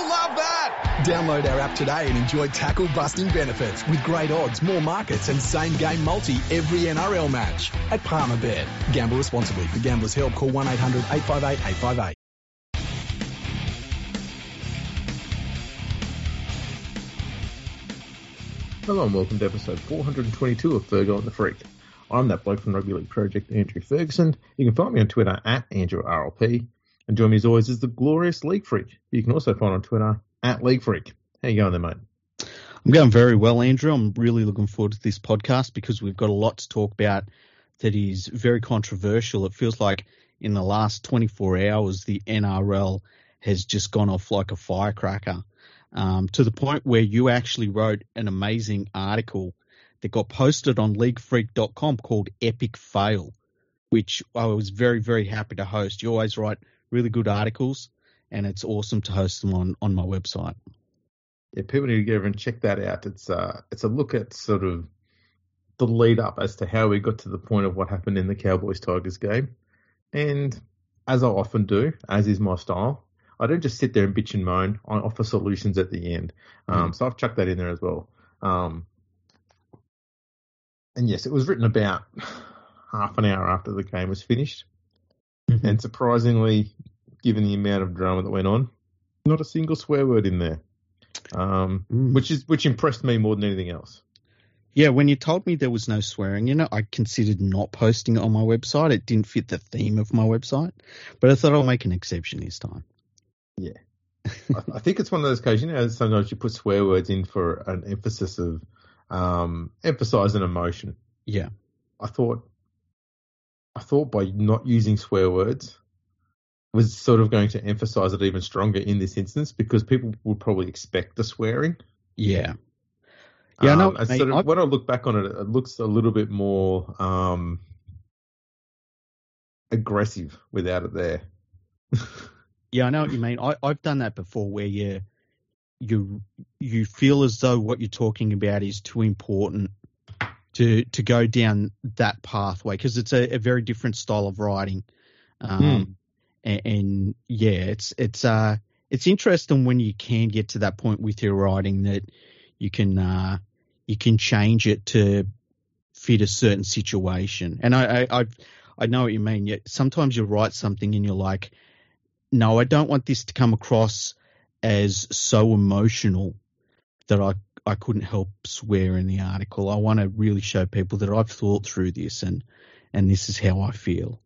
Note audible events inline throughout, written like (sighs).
You'll love that. Download our app today and enjoy tackle busting benefits with great odds, more markets, and same game multi every NRL match at Palmerbet. Gamble responsibly. For gamblers' help, call 1 800 858 858. Hello and welcome to episode 422 of Fergo and the Freak. I'm that bloke from Rugby League Project, Andrew Ferguson. You can find me on Twitter at AndrewRLP. And join me as always is the glorious League Freak. You can also find on Twitter at League Freak. How you going there, mate? I'm going very well, Andrew. I'm really looking forward to this podcast because we've got a lot to talk about that is very controversial. It feels like in the last 24 hours, the NRL has just gone off like a firecracker um, to the point where you actually wrote an amazing article that got posted on leaguefreak.com called Epic Fail, which I was very, very happy to host. You always write really good articles, and it's awesome to host them on, on my website. Yeah, people need to go over and check that out. It's uh, it's a look at sort of the lead up as to how we got to the point of what happened in the Cowboys Tigers game. And as I often do, as is my style, I don't just sit there and bitch and moan. I offer solutions at the end. Um, mm. So I've chucked that in there as well. Um, and yes, it was written about (sighs) half an hour after the game was finished. Mm-hmm. And surprisingly, given the amount of drama that went on, not a single swear word in there, um, mm. which is which impressed me more than anything else. Yeah, when you told me there was no swearing, you know, I considered not posting it on my website. It didn't fit the theme of my website, but I thought I'll make an exception this time. Yeah. I, I think it's one of those cases, you know, sometimes you put swear words in for an emphasis of um, emphasize an emotion. Yeah. I thought, I thought by not using swear words was sort of going to emphasize it even stronger in this instance because people would probably expect the swearing. Yeah. Yeah, um, no, mate, sort of, I... when I look back on it, it looks a little bit more um, aggressive without it there. (laughs) yeah, I know what you mean. I, I've done that before where you you you feel as though what you're talking about is too important to to go down that pathway because it's a, a, very different style of writing. Um, mm. and, and, yeah, it's it's uh it's interesting when you can get to that point with your writing that you can uh you can change it to fit a certain situation. And I I I've, I know what you mean. Yet sometimes you write something and you're like, no, I don't want this to come across as so emotional that I I couldn't help swear in the article. I want to really show people that I've thought through this and and this is how I feel.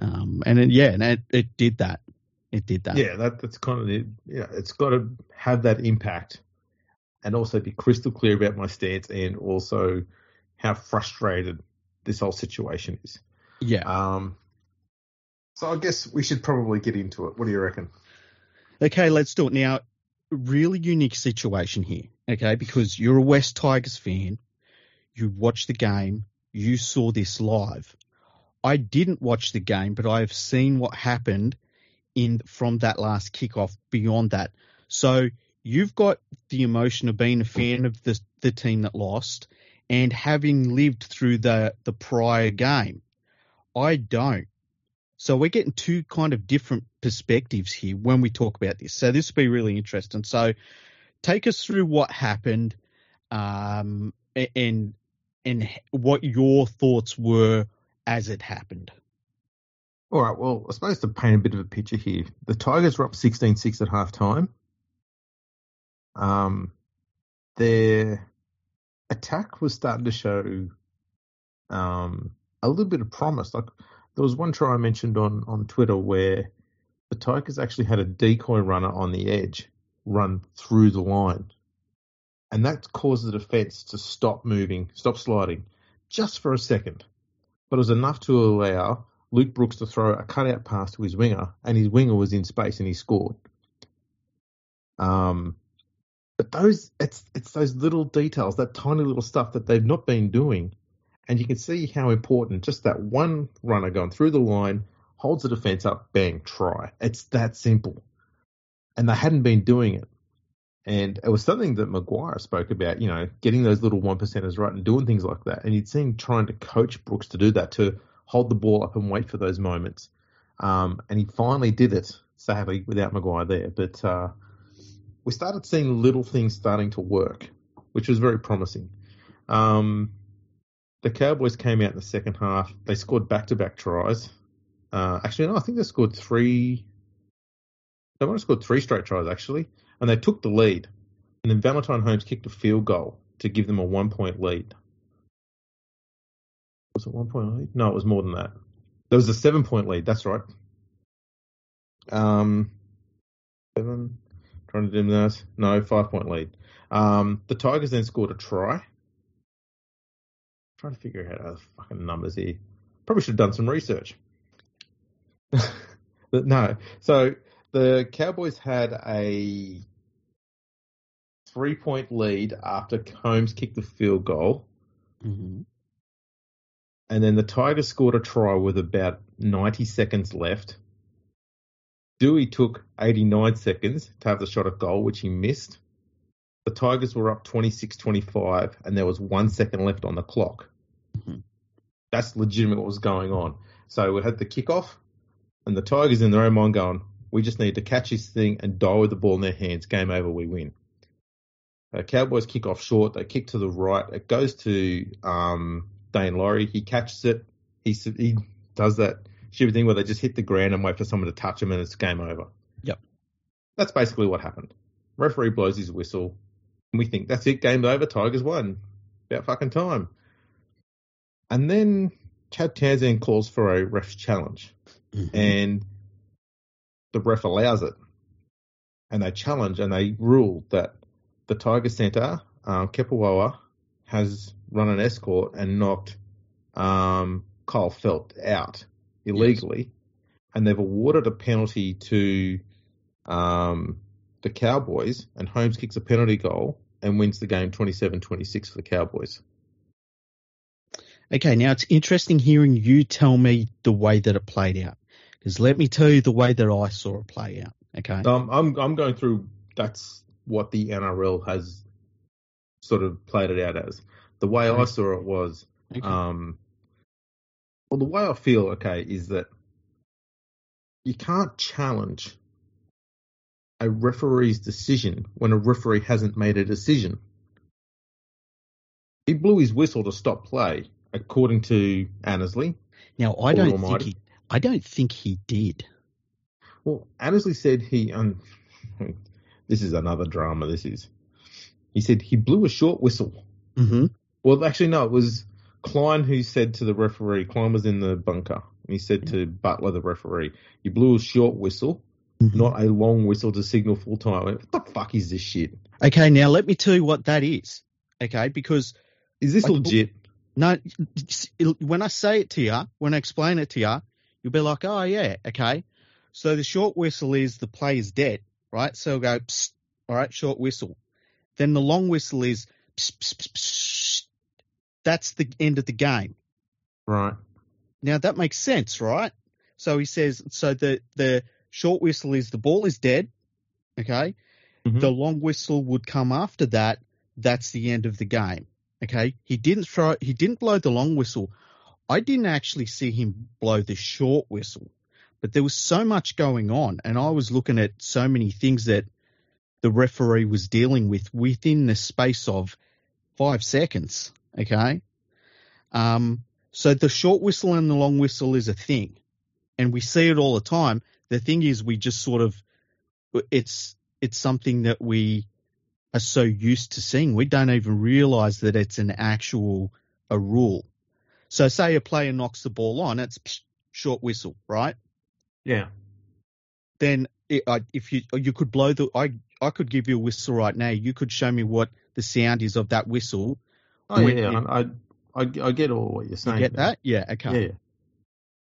Um, and it, yeah, and it, it did that. It did that. Yeah, that, that's kind of it. Yeah, it's got to have that impact, and also be crystal clear about my stance, and also how frustrated this whole situation is. Yeah. Um. So I guess we should probably get into it. What do you reckon? Okay, let's do it now. Really unique situation here, okay? Because you're a West Tigers fan, you watched the game, you saw this live. I didn't watch the game, but I have seen what happened in from that last kickoff beyond that. So you've got the emotion of being a fan of the the team that lost and having lived through the the prior game. I don't. So we're getting two kind of different perspectives here when we talk about this. So this will be really interesting. So take us through what happened, um, and and what your thoughts were as it happened. All right. Well, I suppose to paint a bit of a picture here, the Tigers were up 16-6 at half time. Um, their attack was starting to show um, a little bit of promise. Like there was one try I mentioned on, on Twitter where the Tigers actually had a decoy runner on the edge run through the line. And that caused the defence to stop moving, stop sliding, just for a second. But it was enough to allow Luke Brooks to throw a cutout pass to his winger, and his winger was in space and he scored. Um, but those it's it's those little details, that tiny little stuff that they've not been doing and you can see how important just that one runner going through the line holds the defense up, bang, try. It's that simple. And they hadn't been doing it. And it was something that Maguire spoke about, you know, getting those little one percenters right and doing things like that. And you'd seen trying to coach Brooks to do that, to hold the ball up and wait for those moments. Um, and he finally did it, sadly, without Maguire there. But uh, we started seeing little things starting to work, which was very promising. Um, the Cowboys came out in the second half. They scored back to back tries. Uh, actually, no, I think they scored three. They might have scored three straight tries actually, and they took the lead. And then Valentine Holmes kicked a field goal to give them a one point lead. Was it one point lead? No, it was more than that. There was a seven point lead. That's right. Um, seven. Trying to do this. No, five point lead. Um, the Tigers then scored a try. trying to figure out how the fucking numbers here. Probably should have done some research. No. So the Cowboys had a three point lead after Holmes kicked the field goal. Mm-hmm. And then the Tigers scored a try with about 90 seconds left. Doueihi took 89 seconds to have the shot at goal, which he missed. The Tigers were up 26 25, and there was one second left on the clock. Mhm. That's legitimate what was going on. So we had the kickoff, and the Tigers in their own mind going, we just need to catch this thing and die with the ball in their hands. Game over, we win. Uh, Cowboys kick off short. They kick to the right. It goes to um, Daine Laurie. He catches it. He he does that stupid thing where they just hit the ground and wait for someone to touch him and it's game over. Yep. That's basically what happened. Referee blows his whistle. And we think that's it. Game's over. Tigers won. About fucking time. And then Chad Townsend calls for a ref challenge Mhm. and the ref allows it. And they challenge and they rule that the Tiger Centre, um, Kepaoa, has run an escort and knocked um, Kyle Feldt out illegally. And they've awarded a penalty to um, the Cowboys, and Holmes kicks a penalty goal and wins the game 27 26 for the Cowboys. Okay, now it's interesting hearing you tell me the way that it played out. Because let me tell you the way that I saw it play out. Okay. Um, I'm I'm going through. That's what the NRL has sort of played it out as. The way I saw it was, Okay. um, well, the way I feel, okay, is that you can't challenge a referee's decision when a referee hasn't made a decision. He blew his whistle to stop play, according to Annesley. now I don't think he. I don't think he did. Well, Annesley said he. Um, this is another drama. This is. He said he blew a short whistle. Mm-hmm. Well, actually, no. It was Klein who said to the referee. Klein was in the bunker, and he said to Butler, the referee, "You blew a short whistle, Mm-hmm. not a long whistle to signal full time." What the fuck is this shit? Okay, now let me tell you what that is. Okay, because Is this Like, legit? No, when I say it to you, when I explain it to you, you'll be like, oh yeah, okay. So the short whistle is the play is dead, right? So it'll go, psst, all right, short whistle. Then the long whistle is, psst, psst, psst, that's the end of the game. Right. Now that makes sense, right? So he says, so the the short whistle is the ball is dead, okay. Mhm. The long whistle would come after that. That's the end of the game. Okay. He didn't throw. He didn't blow the long whistle. I didn't actually see him blow the short whistle, but there was so much going on, and I was looking at so many things that the referee was dealing with within the space of five seconds. Okay. Um, so the short whistle and the long whistle is a thing, and we see it all the time. The thing is, we just sort of it's it's something that we are so used to seeing. We don't even realize that it's an actual a rule. So say a player knocks the ball on, it's psh, short whistle, right? Yeah. Then it, I, if you you could blow the I I could give you a whistle right now. You could show me what the sound is of that whistle. Oh When yeah. I, I I get all what you're You saying. get that? Yeah. Okay. Yeah.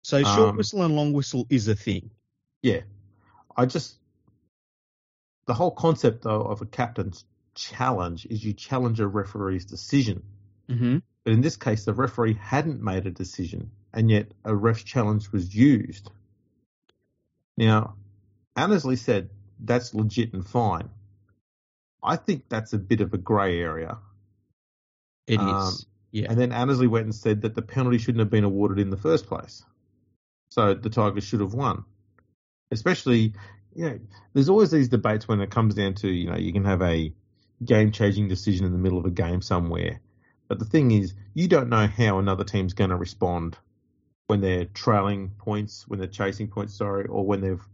So short Um, whistle and long whistle is a thing. Yeah. I just the whole concept though of a captain's challenge is you challenge a referee's decision. Mm-hmm. But in this case, the referee hadn't made a decision, and yet a ref challenge was used. Now, Annesley said that's legit and fine. I think that's a bit of a grey area. It is. Um, Yeah. And then Annesley went and said that the penalty shouldn't have been awarded in the first place. So the Tigers should have won. Especially yeah, there's always these debates when it comes down to you know you can have a game changing decision in the middle of a game somewhere, but the thing is you don't know how another team's going to respond when they're trailing points, when they're chasing points, sorry, or when they've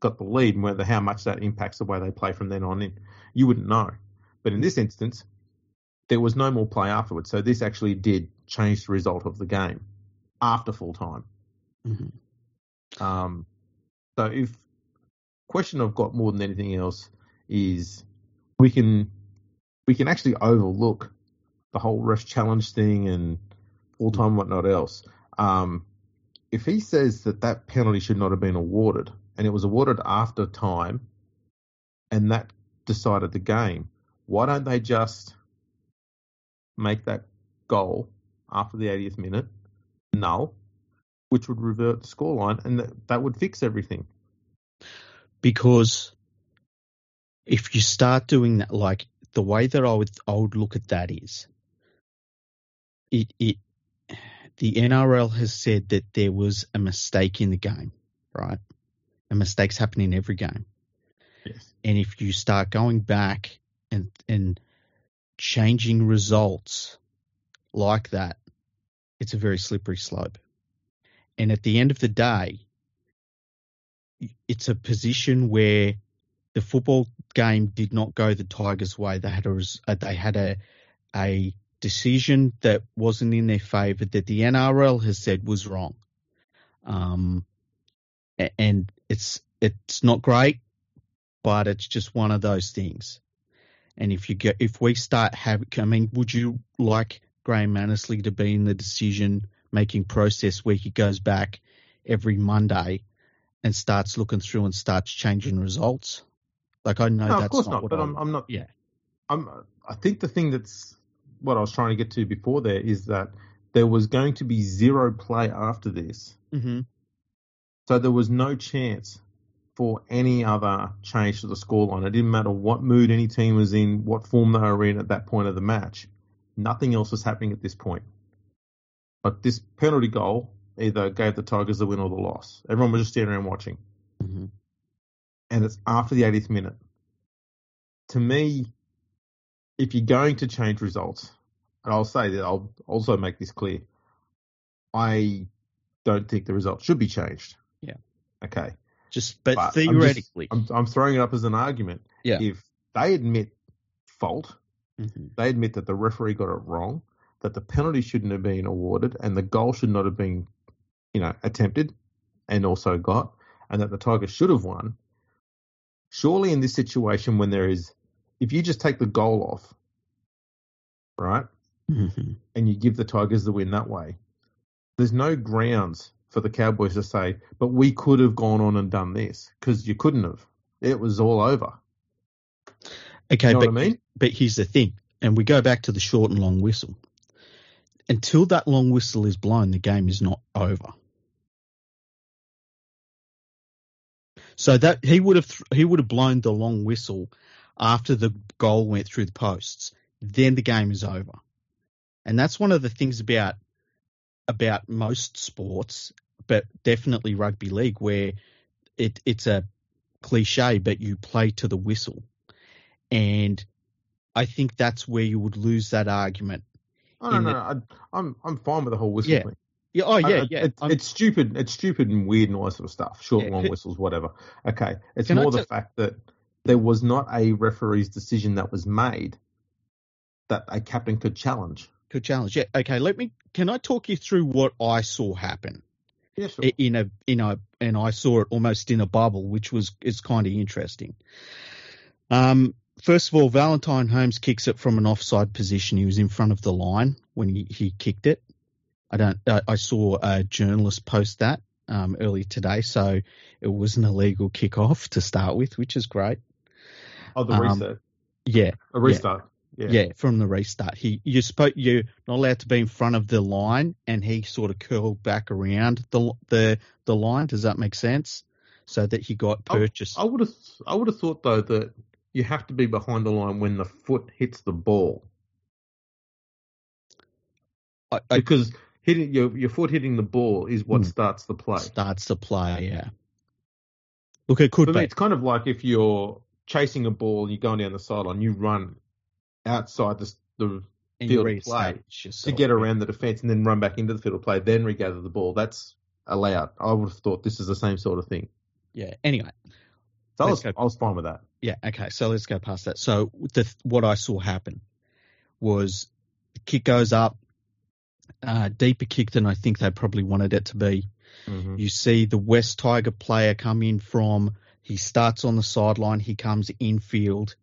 got the lead, and whether how much that impacts the way they play from then on in. You wouldn't know, but in this instance, there was no more play afterwards, so this actually did change the result of the game after full time. Mm-hmm. Um, so if question I've got more than anything else is we can we can actually overlook the whole rush challenge thing and full time whatnot else. Um, if he says that that penalty should not have been awarded and it was awarded after time and that decided the game, why don't they just make that goal after the 80th minute null, which would revert the scoreline and that would fix everything? Because if you start doing that, like the way that I would I would look at that is, it it the NRL has said that there was a mistake in the game, right? And mistakes happen in every game. Yes. And if you start going back and and changing results like that, it's a very slippery slope. And at the end of the day, it's a position where the football game did not go the Tigers' way. They had a uh, they had a a decision that wasn't in their favour that the NRL has said was wrong. Um, and it's it's not great, but it's just one of those things. And if you get if we start having, I mean, would you like Graham Annesley to be in the decision making process where he goes back every Monday and starts looking through and starts changing results? Like I know No, that's of course not, not. But I I'm, I'm not. yeah. I'm. I think the thing that's what I was trying to get to before there is that there was going to be zero play after this, hmm so there was no chance for any other change to the scoreline. It didn't matter what mood any team was in, what form they were in at that point of the match. Nothing else was happening at this point. But this penalty goal either gave the Tigers the win or the loss. Everyone was just standing around watching. hmm and it's after the 80th minute. To me, if you're going to change results, and I'll say that I'll also make this clear, I don't think the result should be changed. Yeah. Okay. Just but, But I'm just- theoretically, I'm, I'm throwing it up as an argument. Yeah. If they admit fault, Mhm. they admit that the referee got it wrong, that the penalty shouldn't have been awarded, and the goal should not have been, you know, attempted and also got, and that the Tigers should have won. Surely, in this situation, when there is, if you just take the goal off, right, Mhm. and you give the Tigers the win that way, there's no grounds for the Cowboys to say, but we could have gone on and done this because you couldn't have. It was all over. okay, You know but what I mean? but here's the thing, and we go back to the short and long whistle. Until that long whistle is blown, the game is not over. So that he would have he would have blown the long whistle after the goal went through the posts. Then the game is over, and that's one of the things about about most sports, but definitely rugby league, where it it's a cliche, but you play to the whistle, and I think that's where you would lose that argument. Oh, no, no. I, I'm I'm fine with the whole whistle Yeah. thing. Yeah, oh yeah, I- yeah. It's, it's stupid. It's stupid and weird and all that sort of stuff. Short, Yeah. long whistles, whatever. Okay. It's more the fact that there was not a referee's decision that was made that a captain could challenge. Good challenge. Yeah. Okay. Let me. Can I talk you through what I saw happen Yeah, sure. in a in a and I saw it almost in a bubble, which was is kind of interesting. Um. First of all, Valentine Holmes kicks it from an offside position. He was in front of the line when he, he kicked it. I don't. I, I saw a journalist post that um, earlier today, so it was an illegal kick-off to start with, which is great. oh, the um. Yeah, A restart. Yeah. Yeah, from the restart. He you spoke you're not allowed to be in front of the line and he sort of curled back around the the the line. Does that make sense? So that he got purchased. I would have I would have thought though that you have to be behind the line when the foot hits the ball I, I because hitting your your foot hitting the ball is what Hmm. starts the play. starts the play, yeah. Look, it could For be. me, it's kind of like if you're chasing a ball, you're going down the sideline, you run outside the, the field of play reestablish to get around the defence and then run back into the field of play, then regather the ball. That's allowed. I would have thought this is the same sort of thing. Yeah. Anyway, So I was, go. I was fine with that. yeah. Okay. So let's go past that. So the what I saw happen was the kick goes up, uh, deeper kick than I think they probably wanted it to be. Mm-hmm. You see the West Tiger player come in from, he starts on the sideline, he comes infield.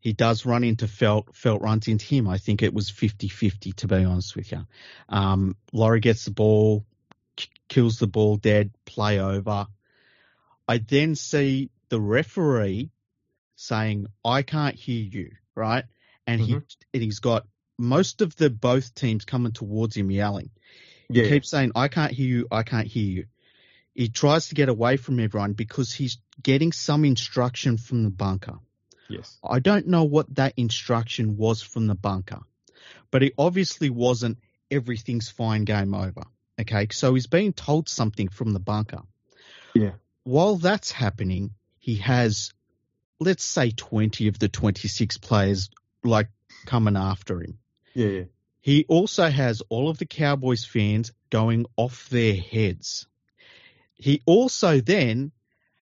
He does run into Feldt, Feldt runs into him. I think it was 50 50, to be honest with you. Um, Laurie gets the ball, k- kills the ball dead, play over. I then see the referee saying, I can't hear you, right? And he, Mhm. and he's got most of the both teams coming towards him yelling. Yeah. He keeps saying, I can't hear you, I can't hear you. He tries to get away from everyone because he's getting some instruction from the bunker. yes. I don't know what that instruction was from the bunker, but it obviously wasn't everything's fine, game over. Okay, so he's being told something from the bunker. Yeah. While that's happening, he has, let's say, 20 of the 26 players like coming after him. Yeah. Yeah. He also has all of the Cowboys fans going off their heads. He also then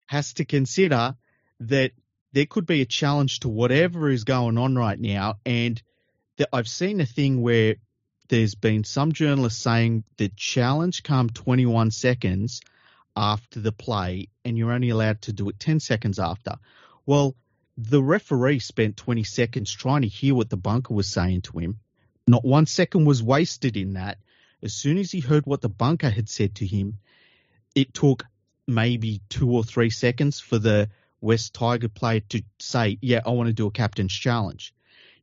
has to consider that there could be a challenge to whatever is going on right now. And that I've seen a thing where there's been some journalists saying the challenge come 21 seconds after the play and you're only allowed to do it 10 seconds after. Well, the referee spent 20 seconds trying to hear what the bunker was saying to him. Not one second was wasted in that. As soon as he heard what the bunker had said to him, it took maybe two or three seconds for the West Tiger player to say, Yeah, I want to do a captain's challenge.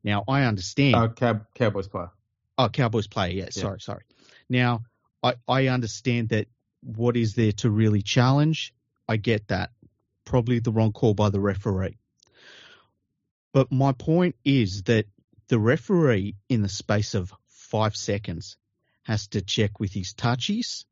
Now, I understand. Uh, Cow- Cowboys player. Oh, Cowboys player. Yeah, Yeah. sorry, sorry. Now, I, I understand that what is there to really challenge? I get that. Probably the wrong call by the referee. But my point is that the referee, in the space of five seconds, has to check with his touchies,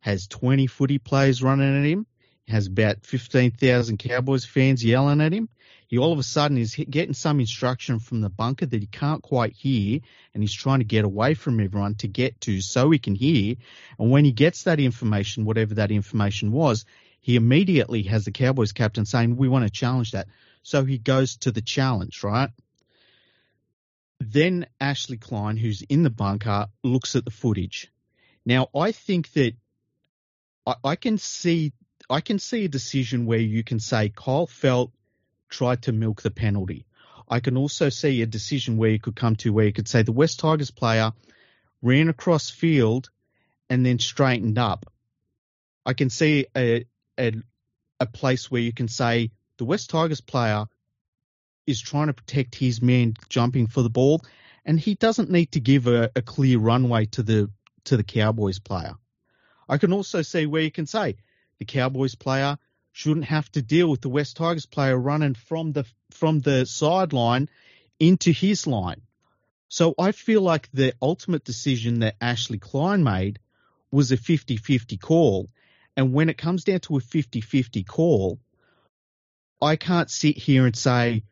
has 20 footy players running at him, has about 15,000 Cowboys fans yelling at him. He all of a sudden is getting some instruction from the bunker that he can't quite hear, and he's trying to get away from everyone to get to so he can hear. And when he gets that information, whatever that information was, he immediately has the Cowboys captain saying, We want to challenge that. So he goes to the challenge, right? Then Ashley Klein, who's in the bunker, looks at the footage. Now, I think that I, I can see I can see a decision where you can say Kyle Feldt tried to milk the penalty. I can also see a decision where you could come to where you could say the West Tigers player ran across field and then straightened up. I can see a, a a place where you can say the West Tigers player is trying to protect his man jumping for the ball, and he doesn't need to give a, a clear runway to the to the Cowboys player. I can also see where you can say the Cowboys player shouldn't have to deal with the West Tigers player running from the from the sideline into his line. So I feel like the ultimate decision that Ashley Klein made was a 50-50 call. And when it comes down to a 50-50 call, I can't sit here and say,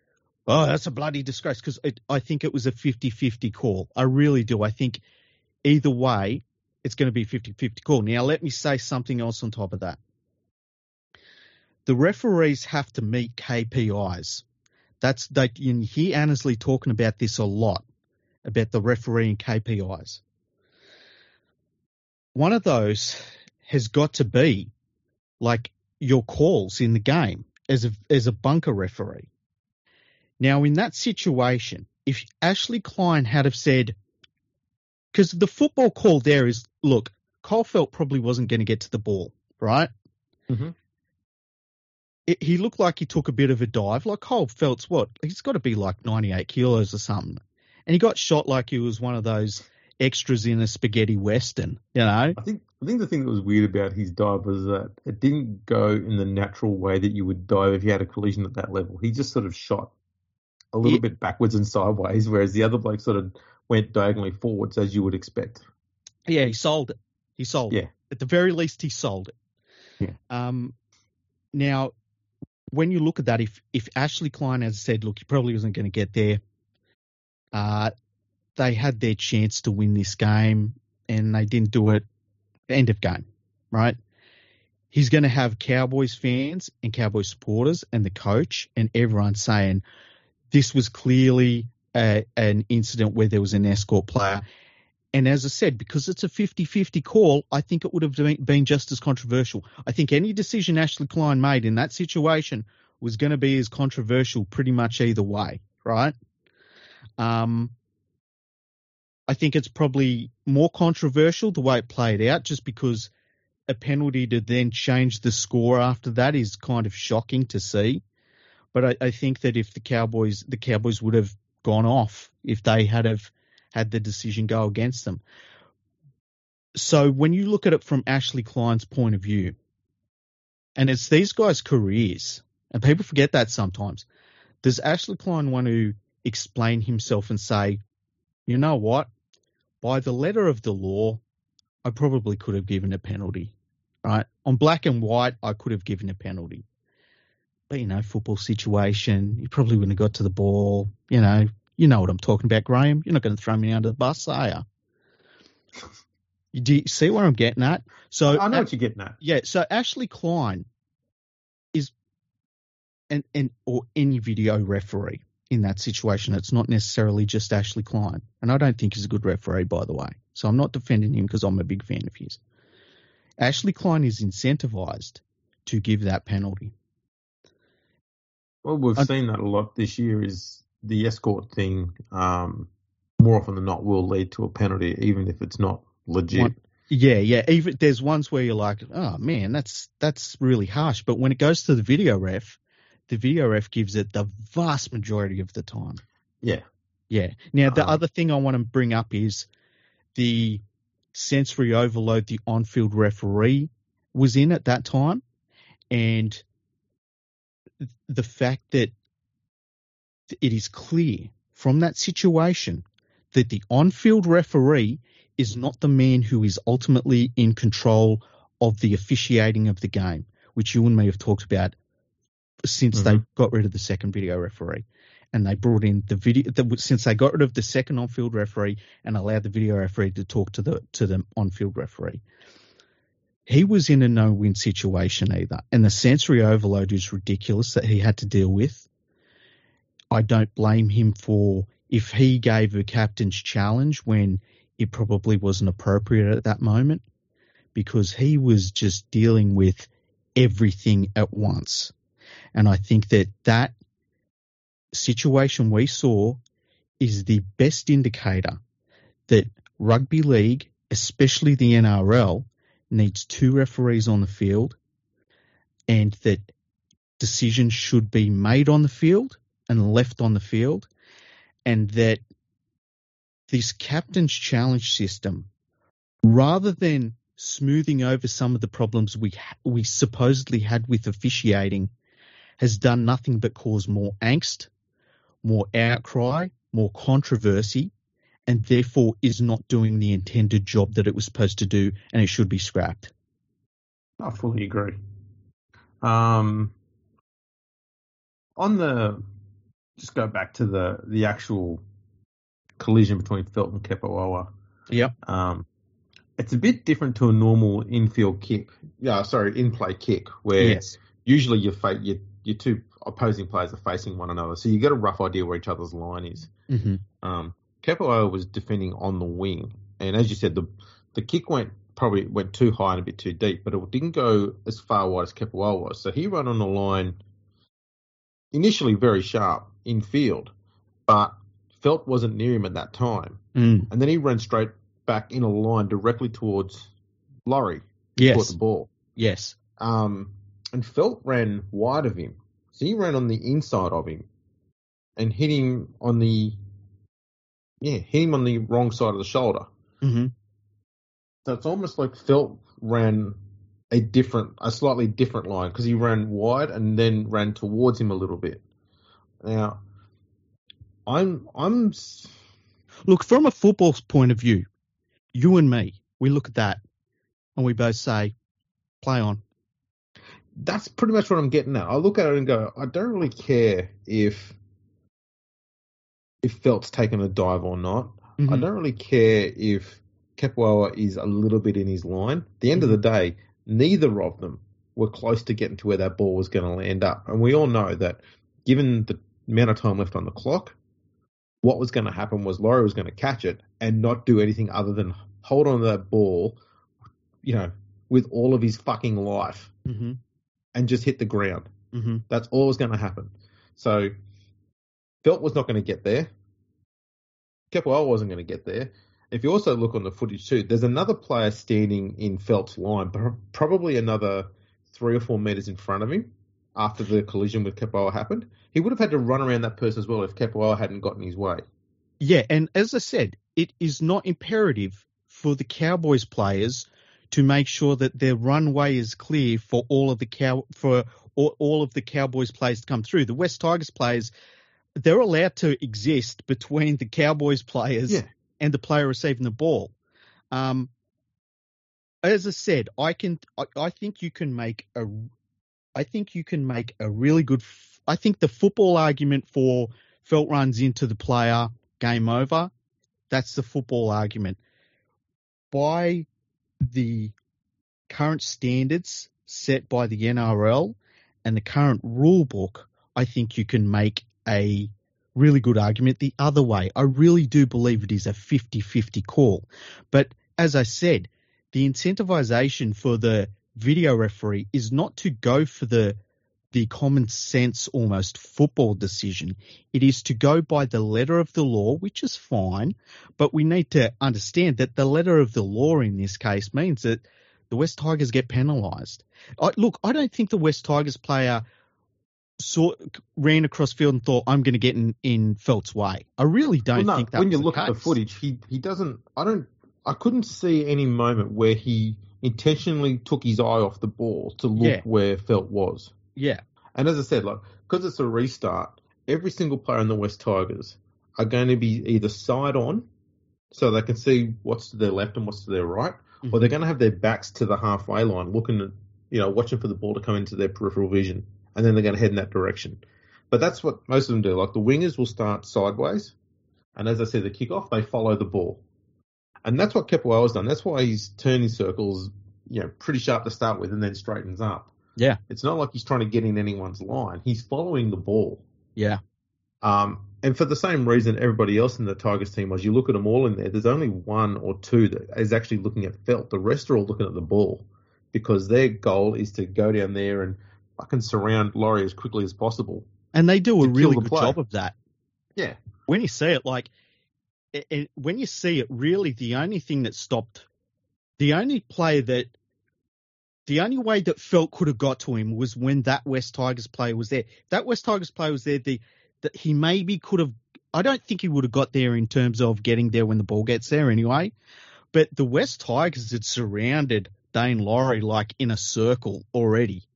oh, that's a bloody disgrace because I think it was a 50-50 call. I really do. I think either way, it's going to be a 50-50 call. Now, let me say something else on top of that. The referees have to meet KPIs. That's they, you hear Annesley talking about this a lot about the refereeing KPIs. One of those has got to be like your calls in the game as a as a bunker referee. Now, in that situation, if Ashley Klein had have said, because the football call there is, look, Cole Feldt probably wasn't going to get to the ball, right? Mhm. It, he looked like he took a bit of a dive. Like Cole Feldt's what? He's got to be like 98 kilos or something. And he got shot like he was one of those extras in a spaghetti western, you know? I think I think the thing that was weird about his dive was that it didn't go in the natural way that you would dive if you had a collision at that level. He just sort of shot a little Yeah. bit backwards and sideways, whereas the other bloke sort of went diagonally forwards as you would expect. Yeah, he sold it. He sold Yeah. it. At the very least, he sold it. Yeah. Um, now, when you look at that, if if Ashley Klein has said, look, he probably wasn't going to get there, uh, they had their chance to win this game and they didn't do it. End of game, right? He's going to have Cowboys fans and Cowboys supporters and the coach and everyone saying this was clearly a, an incident where there was an escort player. And as I said, because it's a 50 50 call, I think it would have been just as controversial. I think any decision Ashley Klein made in that situation was going to be as controversial pretty much either way, right? Um, I think it's probably more controversial the way it played out just because a penalty to then change the score after that is kind of shocking to see. But I, I think that if the Cowboys, the Cowboys would have gone off if they had have had the decision go against them. So when you look at it from Ashley Klein's point of view, and it's these guys' careers, and people forget that sometimes. Does Ashley Klein want to explain himself and say, you know what? By the letter of the law, I probably could have given a penalty. Right? On black and white, I could have given a penalty. But you know, football situation, you probably wouldn't have got to the ball. You know, you know what I'm talking about, Graham. You're not going to throw me under the bus, are you? Do you see where I'm getting at? So I know what you're getting at. Yeah. So Ashley Klein is, and and or any video referee in that situation. It's not necessarily just Ashley Klein, and I don't think he's a good referee, by the way. So I'm not defending him because I'm a big fan of his. Ashley Klein is incentivized to give that penalty. Well, we've I, seen that a lot this year. Is the escort thing um, more often than not will lead to a penalty, even if it's not legit. One, yeah, yeah. Even there's ones where you're like, oh man, that's that's really harsh. But when it goes to the video ref, the video ref gives it the vast majority of the time. Yeah, yeah. Now the um, other thing I want to bring up is the sensory overload the on-field referee was in at that time, and the fact that it is clear from that situation that the on-field referee is not the man who is ultimately in control of the officiating of the game, which you and me have talked about since mm-hmm. they got rid of the second video referee. And they brought in the video the, since they got rid of the second on-field referee and allowed the video referee to talk to the to the on-field referee. He was in a no-win situation either, and the sensory overload is ridiculous that he had to deal with. I don't blame him for if he gave a captain's challenge when it probably wasn't appropriate at that moment because he was just dealing with everything at once. And I think that that situation we saw is the best indicator that rugby league, especially the NRL, needs two referees on the field and that decisions should be made on the field and left on the field and that this captain's challenge system, rather than smoothing over some of the problems we we supposedly had with officiating, has done nothing but cause more angst, more outcry, more controversy, and therefore is not doing the intended job that it was supposed to do, and it should be scrapped. I fully agree. Um, on the just go back to the the actual collision between Feldt and Kepaoa. Yep. Um, it's a bit different to a normal infield kick. Yeah, sorry, in play kick where yes. usually your, your your two opposing players are facing one another, so you get a rough idea where each other's line is. Mm-hmm. Um, Kepaoa was defending on the wing, and as you said, the the kick went probably went too high and a bit too deep, but it didn't go as far wide as Kepaoa was. So he ran on the line initially very sharp in field, but Feldt wasn't near him at that time. Mm. And then he ran straight back in a line directly towards Laurie. Yes. Caught the ball. Yes. Um, and Feldt ran wide of him. So he ran on the inside of him and hit him on the, yeah, hit him on the wrong side of the shoulder. Mm-hmm. So it's almost like Feldt ran a different, a slightly different line because he ran wide and then ran towards him a little bit. Now, I'm I'm look from a football point of view. You and me, we look at that and we both say, "Play on." that's pretty much what I'm getting at. I look at it and go, I don't really care if if Feldt's taken a dive or not. Mm-hmm. I don't really care if Kepaoa is a little bit in his line. At the end mm-hmm. of the day, neither of them were close to getting to where that ball was going to land up. And we all know that given the amount of time left on the clock, what was going to happen was Laurie was going to catch it and not do anything other than hold on to that ball, you know, with all of his fucking life mm-hmm. and just hit the ground. Mm-hmm. That's all was going to happen. So Feldt was not going to get there. Kepaoa wasn't going to get there. If you also look on the footage too, there's another player standing in Feldt's line, probably another three or four meters in front of him after the collision with Kepaoa happened. He would have had to run around that person as well if Kepaoa hadn't gotten his way. Yeah, and as I said, it is not imperative for the Cowboys players to make sure that their runway is clear for all of the cow for all, all of the Cowboys players to come through. The West Tigers players, they're allowed to exist between the Cowboys players yeah. and the player receiving the ball. Um, as I said, I can. I, I, think you can make a. I think you can make a really good. I think the football argument for Feldt runs into the player, game over. That's the football argument. By the current standards set by the NRL and the current rule book, I think you can make a really good argument the other way. I really do believe it is a 50 50 call. But as I said, the incentivization for the video referee is not to go for the the common sense almost football decision. It is to go by the letter of the law, which is fine, but we need to understand that the letter of the law in this case means that the West Tigers get penalised. Look, I don't think the West Tigers player saw, ran across field and thought, "I'm going to get in, in Feldt's way." I really don't well, no, think that. When you look at the footage, he he doesn't. I don't. I couldn't see any moment where he intentionally took his eye off the ball to look yeah. where Feldt was. Yeah. And as I said, like because it's a restart, every single player in the West Tigers are going to be either side on, so they can see what's to their left and what's to their right, mm-hmm. or they're going to have their backs to the halfway line, looking at, you know, watching for the ball to come into their peripheral vision, and then they're going to head in that direction. But that's what most of them do. Like the wingers will start sideways, and as I said, the kickoff they follow the ball, and that's what has done. That's why he's turning circles, you know, pretty sharp to start with, and then straightens up. Yeah. It's not like he's trying to get in anyone's line. He's following the ball. Yeah. Um, and for the same reason everybody else in the Tigers team was, you look at them all in there, there's only one or two that is actually looking at Feldt. The rest are all looking at the ball because their goal is to go down there and fucking surround Laurie as quickly as possible. And they do a really good play. job of that. Yeah. When you see it, like, it, it, when you see it, really the only thing that stopped, the only player that the only way that Feldt could have got to him was when that West Tigers player was there. That West Tigers player was there, the that he maybe could have. I don't think he would have got there in terms of getting there when the ball gets there anyway. But the West Tigers had surrounded Daine Laurie like in a circle already,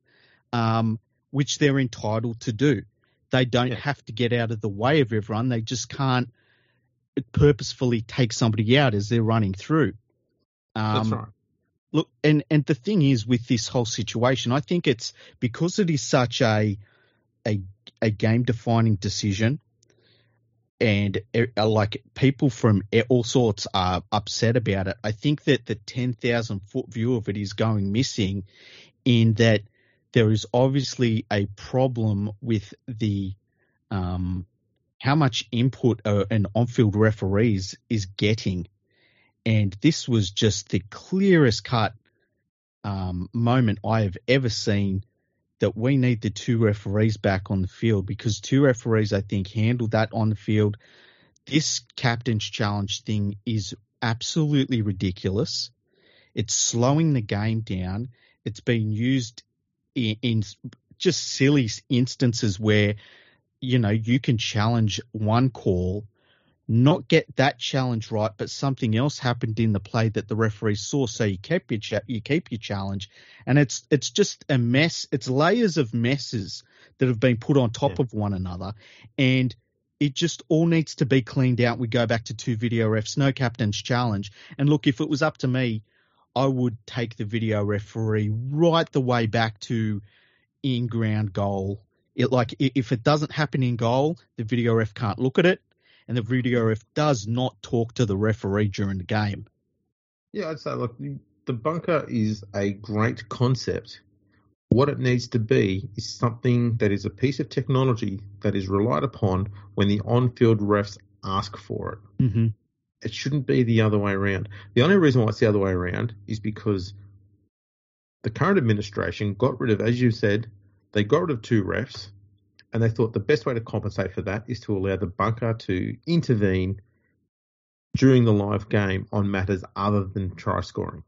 um, which they're entitled to do. They don't yeah. have to get out of the way of everyone. They just can't purposefully take somebody out as they're running through. Um, That's right. Look, and and the thing is with this whole situation, I think it's because it is such a a a game defining decision, and uh, like people from all sorts are upset about it. I think that the ten thousand foot view of it is going missing, in that there is obviously a problem with the um, how much input uh, an on-field referees is getting and this was just the clearest cut um, moment I have ever seen that we need the two referees back on the field because two referees, I think, handled that on the field. This captain's challenge thing is absolutely ridiculous. It's slowing the game down. It's being used in, in just silly instances where, you know, you can challenge one call not get that challenge right, but something else happened in the play that the referee saw. So you keep your cha- you keep your challenge, and it's it's just a mess. It's layers of messes that have been put on top yeah. of one another, and it just all needs to be cleaned out. We go back to two video refs, no captain's challenge. And look, if it was up to me, I would take the video referee right the way back to in ground goal. It like if it doesn't happen in goal, the video ref can't look at it, and the video ref does not talk to the referee during the game. Yeah, I'd say look, the bunker is a great concept. What it needs to be is something that is a piece of technology that is relied upon when the on-field refs ask for it. Mm-hmm. It shouldn't be the other way around. The only reason why it's the other way around is because the current administration got rid of, as you said, they got rid of two refs, and they thought the best way to compensate for that is to allow the bunker to intervene during the live game on matters other than try scoring.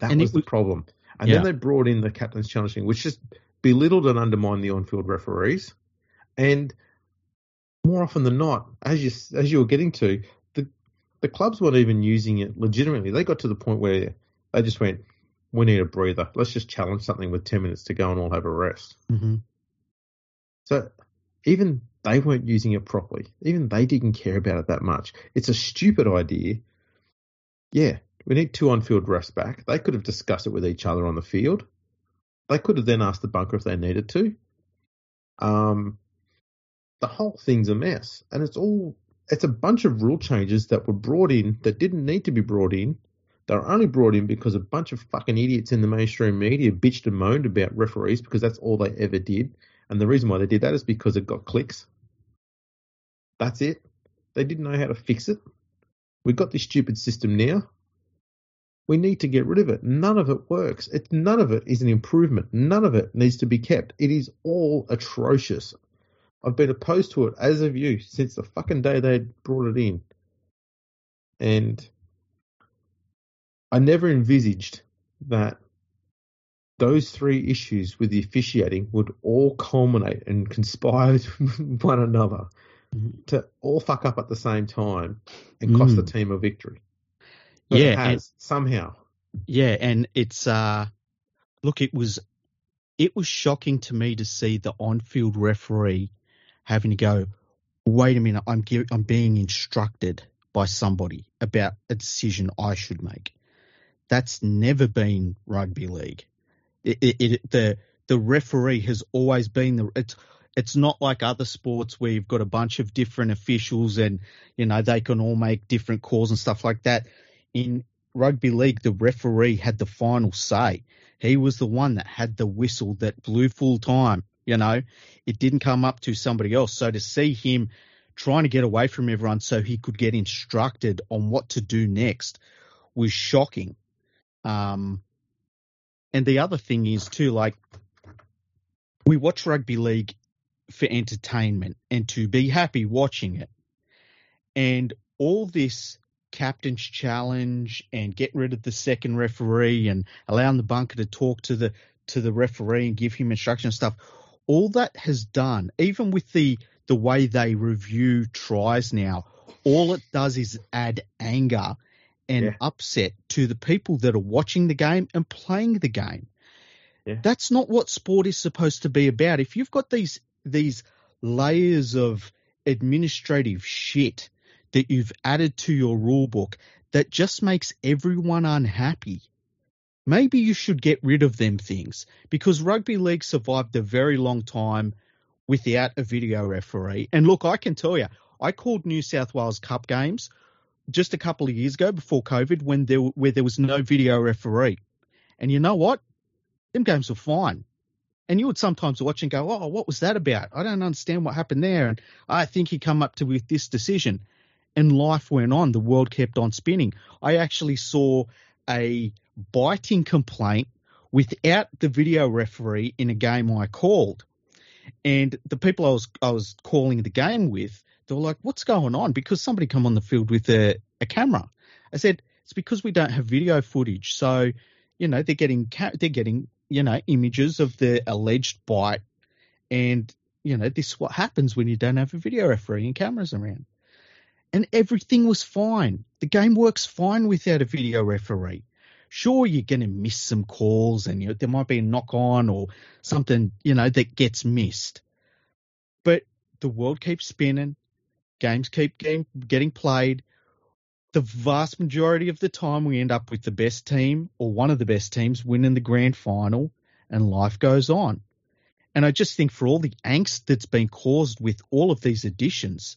That And was it the problem. And Yeah. then they brought in the captain's challenging, which just belittled and undermined the on-field referees. And more often than not, as you as you were getting to, the clubs weren't even using it legitimately. They got to the point where they just went, "We need a breather. Let's just challenge something with ten minutes to go, and we'll have a rest." Mm-hmm. So even they weren't using it properly. Even they didn't care about it that much. It's a stupid idea. Yeah, we need two on-field refs back. They could have discussed it with each other on the field. They could have then asked the bunker if they needed to. Um, the whole thing's a mess, and it's all it's a bunch of rule changes that were brought in that didn't need to be brought in. They were only brought in because a bunch of fucking idiots in the mainstream media bitched and moaned about referees because that's all they ever did. And the reason why they did that is because it got clicks. That's it. They didn't know how to fix it. We've got this stupid system now. We need to get rid of it. None of it works. It, none of it is an improvement. None of it needs to be kept. It is all atrocious. I've been opposed to it, as have you, since the fucking day they brought it in. And I never envisaged that those three issues with the officiating would all culminate and conspire (laughs) with one another Mhm. to all fuck up at the same time and cost the Mm. team a victory. But Yeah, it has somehow. Yeah, and it's uh look, it was it was shocking to me to see the on-field referee having to go, wait a minute, I'm gi- I'm being instructed by somebody about a decision I should make. That's never been rugby league. It, it, it the the referee has always been the it's it's not like other sports where you've got a bunch of different officials and you know they can all make different calls and stuff like that. In rugby league, the referee had the final say. He was the one that had the whistle that blew full time. You know, it didn't come up to somebody else. So to see him trying to get away from everyone so he could get instructed on what to do next was shocking. Um, and the other thing is too, like we watch rugby league for entertainment and to be happy watching it. And all this captain's challenge and get rid of the second referee and allowing the bunker to talk to the to the referee and give him instruction and stuff, all that has done, even with the the way they review tries now, all it does is add anger and Yeah. upset to the people that are watching the game and playing the game. Yeah. That's not what sport is supposed to be about. If you've got these these layers of administrative shit that you've added to your rule book that just makes everyone unhappy. Maybe you should get rid of them things because rugby league survived a very long time without a video referee. And look, I can tell you, I called New South Wales Cup games just a couple of years ago before COVID when there where there was no video referee. And you know what? Them games were fine. And you would sometimes watch and go, "Oh, what was that about? I don't understand what happened there." And I think he come up to with this decision. And life went on. The world kept on spinning. I actually saw a biting complaint without the video referee in a game I called. And the people I was I was calling the game with, they were like, "What's going on?" Because somebody come on the field with a, a camera. I said, "It's because we don't have video footage." So, you know, they're getting they're getting you know images of the alleged bite, and you know this is what happens when you don't have a video referee and cameras around. And everything was fine. The game works fine without a video referee. Sure, you're going to miss some calls, and you know, there might be a knock on or something, you know, that gets missed. But the world keeps spinning, games keep getting, getting played. The vast majority of the time, we end up with the best team or one of the best teams winning the grand final, and life goes on. And I just think for all the angst that's been caused with all of these additions,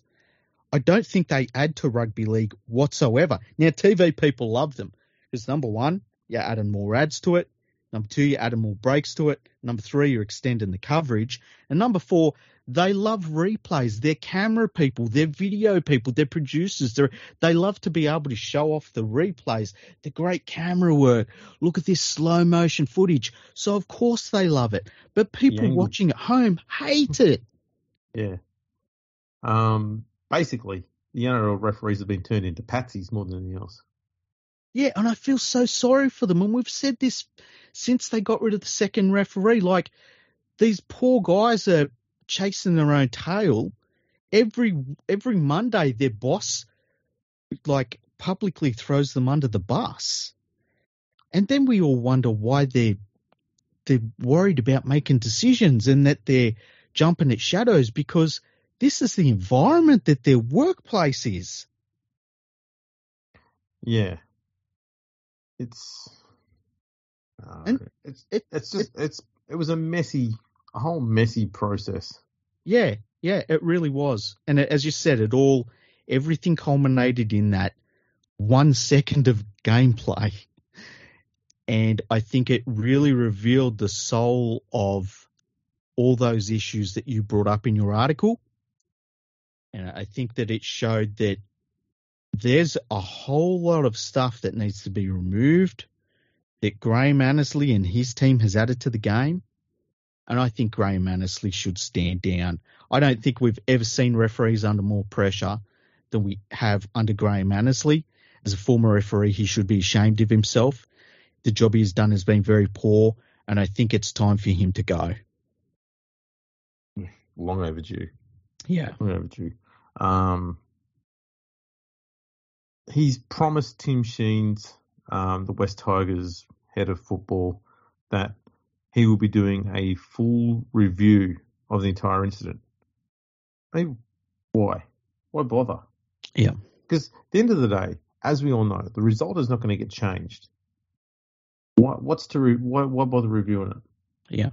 I don't think they add to rugby league whatsoever. Now, TV people love them because number one, you're adding more ads to it. Number two, you're adding more breaks to it. Number three, you're extending the coverage. And number four, they love replays. They're camera people, they're video people, they're producers. They're, they love to be able to show off the replays, the great camera work. Look at this slow motion footage. So, of course, they love it. But people Yeah. watching at home hate it. Yeah. Um. Basically, the NRL referees have been turned into patsies more than anything else. Yeah, and I feel so sorry for them. And we've said this since they got rid of the second referee. Like, these poor guys are chasing their own tail. Every every Monday, their boss like publicly throws them under the bus, and then we all wonder why they're they're worried about making decisions and that they're jumping at shadows because this is the environment that their workplace is. Yeah. It's. Uh, And it's it- it's just it's it was a messy a whole messy process. Yeah, yeah, it really was. And it, as you said, it all, everything culminated in that one second of gameplay. And I think it really revealed the soul of all those issues that you brought up in your article. And I think that it showed that there's a whole lot of stuff that needs to be removed that Graham Annesley and his team has added to the game and I think Graham Annesley should stand down. I don't think we've ever seen referees under more pressure than we have under Graham Annesley. As a former referee, he should be ashamed of himself. The job he's done has been very poor, and I think it's time for him to go. Long overdue. Yeah. Long overdue. Um. He's promised Tim Sheens, um, the Wests Tigers head of football, that he will be doing a full review of the entire incident. I mean, why? Why bother? Yeah. Because at the end of the day, as we all know, the result is not going to get changed. What, what's to re- why, why bother reviewing it? Yeah.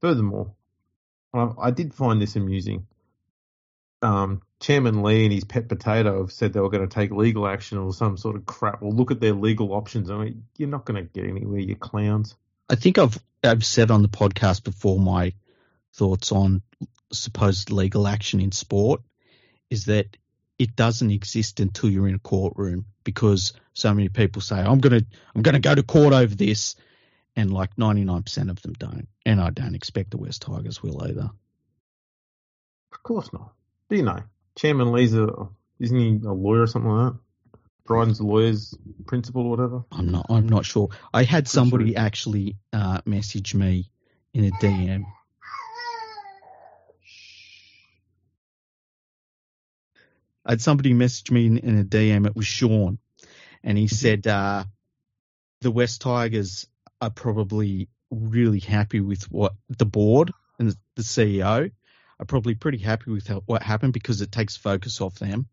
Furthermore, I, I did find this amusing. Um, Chairman Lee and his pet potato have said they were going to take legal action or some sort of crap. Well, look at their legal options. I mean, you're not going to get anywhere, you clowns. I think I've I've said on the podcast before my thoughts on supposed legal action in sport is that it doesn't exist until you're in a courtroom because so many people say I'm gonna I'm gonna go to court over this, and like 99% of them don't, and I don't expect the Wests Tigers will either. Of course not. Do you know? Chairman Lee's a, isn't he a lawyer or something like that? Dryden's a lawyer's principal or whatever. I'm not I'm not sure. I had somebody actually uh, message me in a DM. I had somebody message me in, in a DM. It was Sean, and he said uh, the Wests Tigers are probably really happy with what the board and the CEO are probably pretty happy with what happened because it takes focus off them,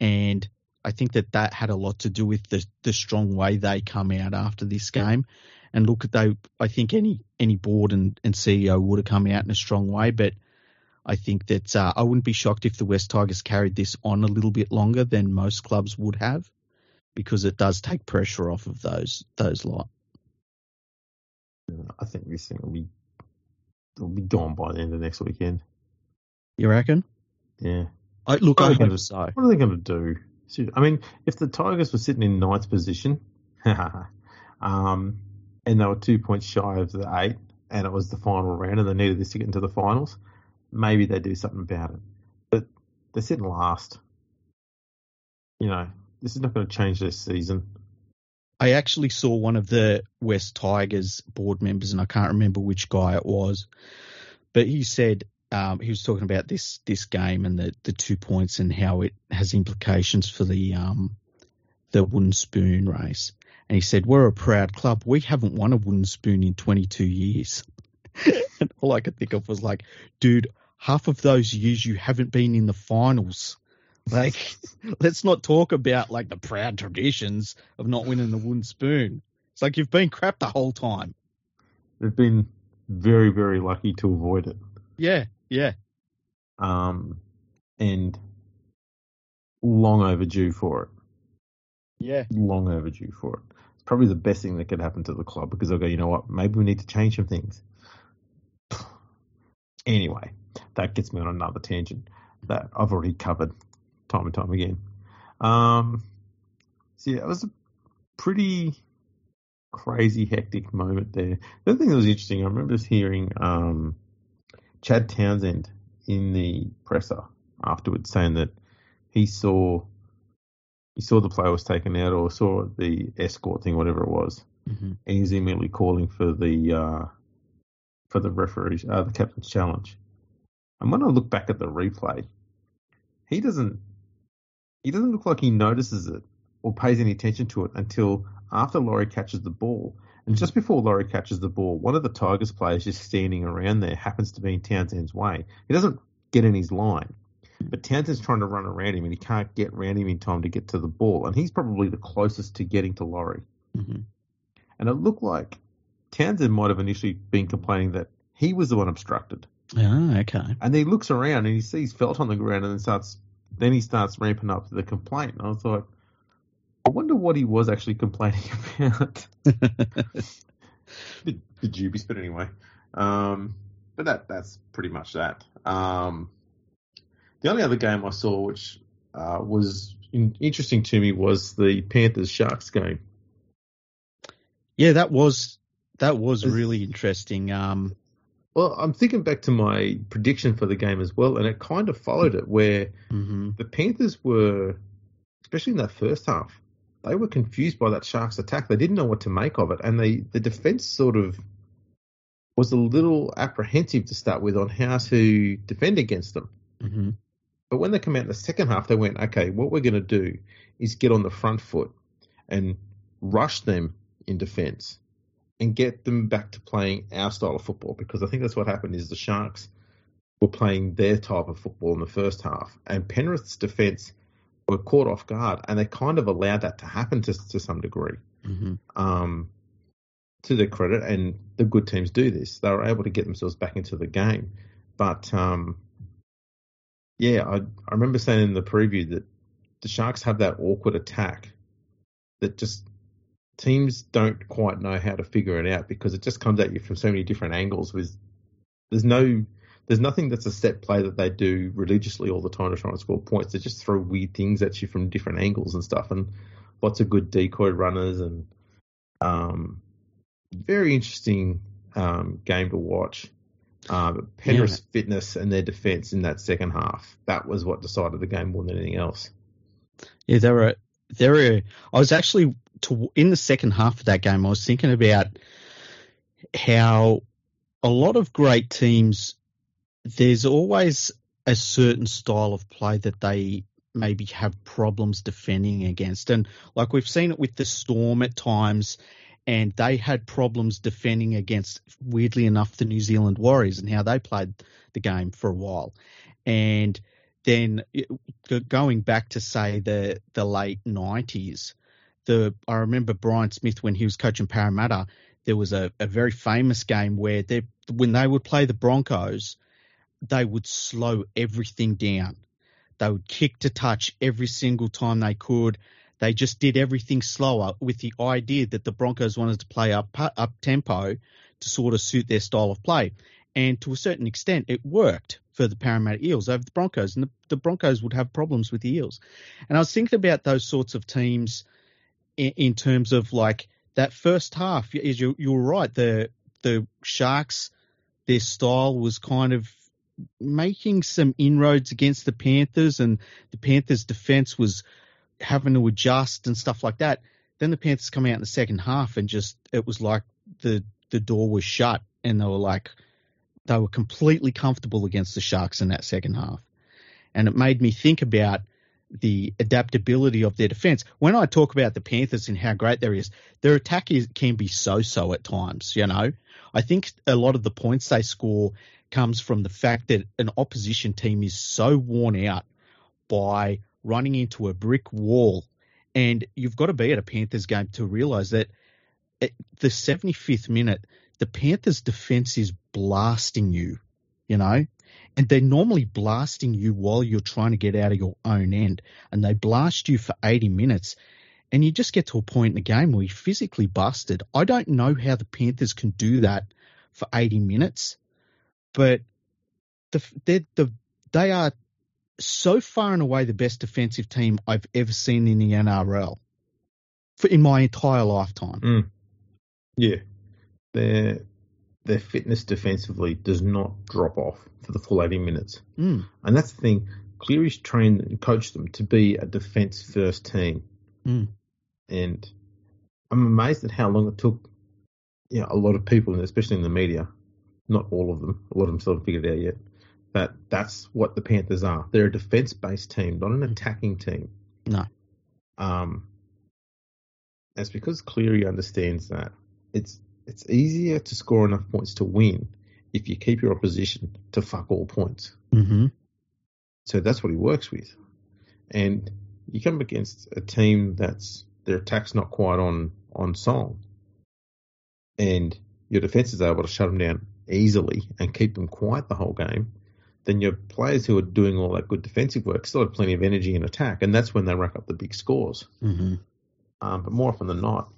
and I think that that had a lot to do with the the strong way they come out after this game. And look, they I think any any board and, and CEO would have come out in a strong way, but I think that uh, I wouldn't be shocked if the Wests Tigers carried this on a little bit longer than most clubs would have, because it does take pressure off of those those lot. I think this thing will be will be gone by the end of next weekend. You reckon? Yeah. I, look, I hope so. What are they going to do? I mean, if the Tigers were sitting in ninth position, (laughs) um, and they were two points shy of the eight, and it was the final round, and they needed this to get into the finals, maybe they'd do something about it. But they're sitting last. You know, this is not going to change their season. I actually saw one of the Wests Tigers board members, and I can't remember which guy it was, but he said um, he was talking about this this game and the, the two points and how it has implications for the um, the wooden spoon race. And he said, "We're a proud club. We haven't won a wooden spoon in 22 years." (laughs) and all I could think of was like, dude, half of those years you haven't been in the finals. Like, (laughs) let's not talk about like the proud traditions of not winning the wooden spoon. It's like you've been crap the whole time. They've been very, very lucky to avoid it. Yeah, yeah. Um, and long overdue for it. Yeah. Long overdue for it. It's probably the best thing that could happen to the club because they'll go, you know what, maybe we need to change some things. (sighs) Anyway, that gets me on another tangent that I've already covered time and time again. Um, so yeah, it was a pretty crazy, hectic moment there. The other thing that was interesting, I remember just hearing um, Chad Townsend in the presser afterwards saying that he saw he saw the player was taken out or saw the escort thing, whatever it was, Mm-hmm. and he's immediately calling for the uh, for the referees, uh, the captain's challenge. And when I look back at the replay, he doesn't he doesn't look like he notices it or pays any attention to it until after Laurie catches the ball. And just before Laurie catches the ball, one of the Tigers players just standing around there happens to be in Townsend's way. He doesn't get in his line. But Townsend's trying to run around him and he can't get around him in time to get to the ball. And he's probably the closest to getting to Laurie. Mm-hmm. And it looked like Townsend might have initially been complaining that he was the one obstructed. Ah, okay. And he looks around and he sees Feldt on the ground and then starts then he starts ramping up the complaint. And I was like, I wonder what he was actually complaining (laughs) about. the, the dubious, but anyway. Um, but that that's pretty much that. Um, the only other game I saw which uh, was in, interesting to me was the Panthers Sharks game. yeah, that was that was Is- really interesting. Um, Well, I'm thinking back to my prediction for the game as well, and it kind of followed it where mhm. the Panthers were, especially in that first half, they were confused by that Sharks attack. They didn't know what to make of it, and they the defense sort of was a little apprehensive to start with on how to defend against them. hmm But when they come out in the second half, they went, okay, what we're going to do is get on the front foot and rush them in defence and get them back to playing our style of football. Because I think that's what happened is the Sharks were playing their type of football in the first half, and Penrith's defence were caught off guard, and they kind of allowed that to happen to to some degree. hmm Um, to their credit, and the good teams do this, they were able to get themselves back into the game. But um, yeah, I, I remember saying in the preview that the Sharks have that awkward attack that just teams don't quite know how to figure it out because it just comes at you from so many different angles. With there's no there's nothing that's a set play that they do religiously all the time to try and score points. They just throw weird things at you from different angles and stuff, and lots of good decoy runners and um, very interesting um, game to watch. Um, Penrith's fitness and their defence in that second half that was what decided the game more than anything else. Yeah, there were there were. I was actually to, in the second half of that game. I was thinking about how a lot of great teams. There's always a certain style of play that they maybe have problems defending against, and like we've seen it with the Storm at times. And they had problems defending against, weirdly enough, the New Zealand Warriors and how they played the game for a while. And then going back to say the the late nineties, the I remember Brian Smith when he was coaching Parramatta. There was a, a very famous game where they when they would play the Broncos, they would slow everything down. They would kick to touch every single time they could. They just did everything slower with the idea that the Broncos wanted to play up up tempo to sort of suit their style of play. And to a certain extent, it worked for the Parramatta Eels over the Broncos, and the, the Broncos would have problems with the Eels. And I was thinking about those sorts of teams in, in terms of like that first half. Is you you were right. The the Sharks, their style was kind of making some inroads against the Panthers, and the Panthers' defense was having to adjust and stuff like that. Then the Panthers come out in the second half, and just it was like the the door was shut, and they were like they were completely comfortable against the Sharks in that second half. And it made me think about the adaptability of their defense. When I talk about the Panthers and how great there is, their attack is, can be so-so at times, you know. I think a lot of the points they score comes from the fact that an opposition team is so worn out by running into a brick wall. And you've got to be at a Panthers game to realize that at the 75th minute, the Panthers' defense is blasting you, you know, and they're normally blasting you while you're trying to get out of your own end, and they blast you for 80 minutes, and you just get to a point in the game where you're physically busted. I don't know how the Panthers can do that for 80 minutes, but the, the, they are so far and away the best defensive team I've ever seen in the NRL for in my entire lifetime. Mm. Yeah, their their fitness defensively does not drop off for the full 80 minutes, mm. and that's the thing. Cleary's trained and coached them to be a defense first team, mm. and I'm amazed at how long it took. You know, a lot of people, especially in the media, not all of them, a lot of them still haven't figured it out yet. That that's what the Panthers are. They're a defense based team, not an attacking team. No. Um, it's because Cleary understands that it's it's easier to score enough points to win if you keep your opposition to fuck all points. Mm-hmm. So that's what he works with. And you come against a team that's their attack's not quite on on song, and your defense is able to shut them down easily and keep them quiet the whole game. Then your players who are doing all that good defensive work still have plenty of energy in attack, and that's when they rack up the big scores. Mm-hmm. Um, but more often than not,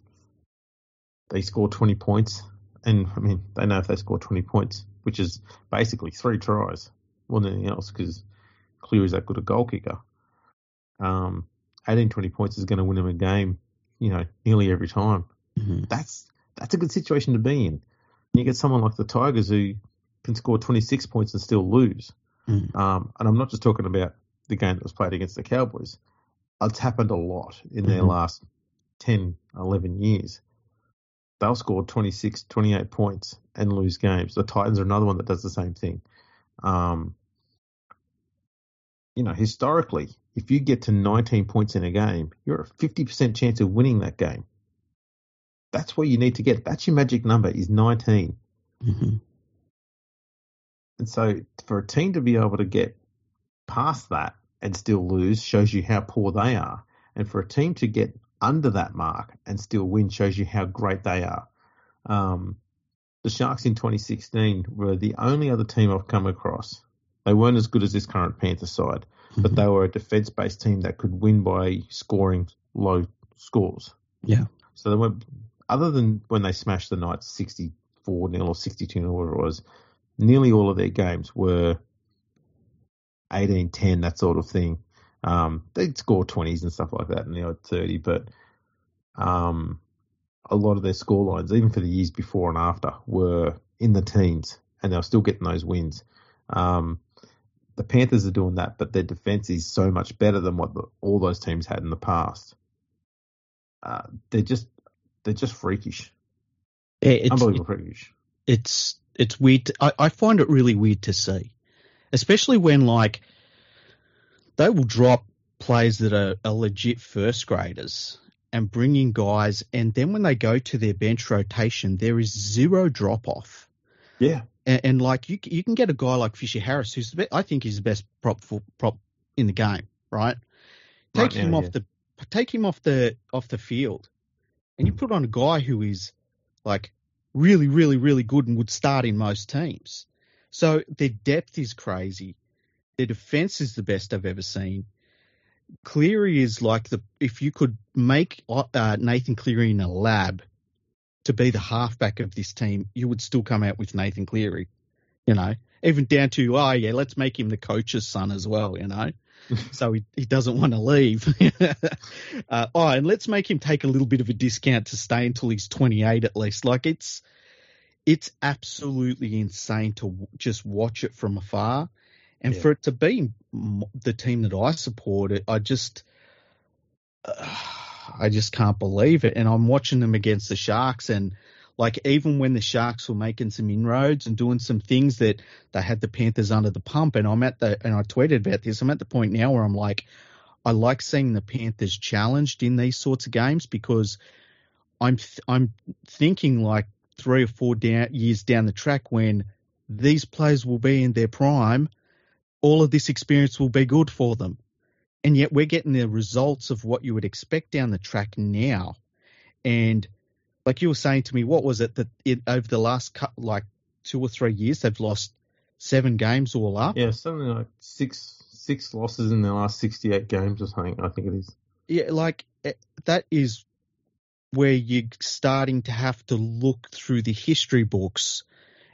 they score 20 points. And I mean, they know if they score 20 points, which is basically three tries more than anything else, because Cleary's that good a goal kicker. Um, 18, 20 points is going to win them a game, you know, nearly every time. Mm-hmm. That's that's a good situation to be in. You get someone like the Tigers who can score 26 points and still lose. Mm. Um, and I'm not just talking about the game that was played against the Cowboys. It's happened a lot in their Mhm. last 10, 11 years. They'll score 26, 28 points and lose games. The Titans are another one that does the same thing. Um, you know, historically, if you get to 19 points in a game, you're a 50% chance of winning that game. That's where you need to get. That's your magic number is 19. Mm-hmm. And so for a team to be able to get past that and still lose shows you how poor they are. And for a team to get under that mark and still win shows you how great they are. Um, the Sharks in 2016 were the only other team I've come across. They weren't as good as this current Panther side, but they were a defense based team that could win by scoring low scores. Yeah. So they went, other than when they smashed the Knights 64 0 or 62 0, whatever it was, nearly all of their games were 18 10, that sort of thing. Um, they'd score 20s and stuff like that in the odd 30, but um, a lot of their score lines, even for the years before and after, were in the teens, and they were still getting those wins. Um, the Panthers are doing that, but their defense is so much better than what the, all those teams had in the past. Uh, they're just they're just freakish, It's, unbelievable freakish. it's it's weird. To, I, I find it really weird to see, especially when like they will drop players that are, are legit first graders and bring in guys, and then when they go to their bench rotation, there is zero drop off. Yeah, And, and like you, you can get a guy like Fisher Harris, who's the be- I think he's the best prop for, prop in the game, right? Take Right him now, off yeah. the take him off the off the field, and you put on a guy who is like really, really, really good and would start in most teams. So their depth is crazy. Their defense is the best I've ever seen. Cleary is like the if you could make uh, Nathan Cleary in a lab to be the halfback of this team, you would still come out with Nathan Cleary. You know, even down to oh yeah, let's make him the coach's son as well. You know, (laughs) so he, he doesn't want to leave. (laughs) uh, oh, and let's make him take a little bit of a discount to stay until he's 28 at least. Like it's it's absolutely insane to w- just watch it from afar, and Yeah. for it to be m- the team that I support, it I just. (sighs) I just can't believe it. And I'm watching them against the Sharks and like even when the Sharks were making some inroads and doing some things that they had the Panthers under the pump and I'm at the and I tweeted about this, I'm at the point now where I'm like I like seeing the Panthers challenged in these sorts of games because I'm th- I'm thinking like three or four down, years down the track when these players will be in their prime, all of this experience will be good for them. And yet we're getting the results of what you would expect down the track now. And Like you were saying to me, what was it that it, over the last cou- like two or three years they've lost seven games all up? Yeah, something like six six losses in the last sixty eight games or something. I think it is. Yeah, like eh, that is where you're starting to have to look through the history books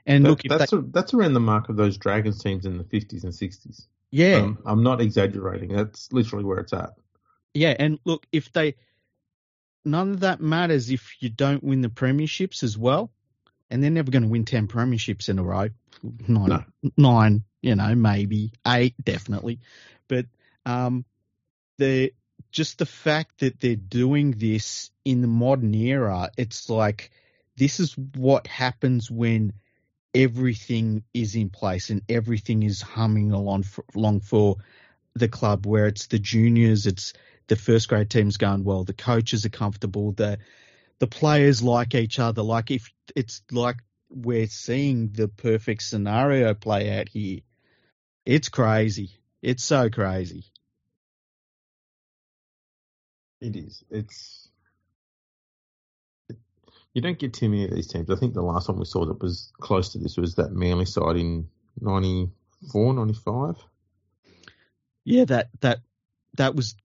and That- look if that's they, a, that's around the mark of those Dragons teams in the fifties and sixties. yeah, Um, I'm not exaggerating. That's literally where it's at. yeah, and look if they none of that matters if you don't win the premierships as well, and they're never going to win ten premierships in a row. Nine, No. nine, you know, maybe eight, definitely, but um, the just the fact that they're doing this in the modern era, it's like this is what happens when everything is in place and everything is humming along for, along for the club where it's the juniors it's the first grade team's going well the coaches are comfortable the the players like each other like if it's like we're seeing the perfect scenario play out here it's crazy it's so crazy It is. It's. You don't get too many of these teams. I think the last one we saw that was close to this was that Manly side in 94, 95. Yeah, that that that was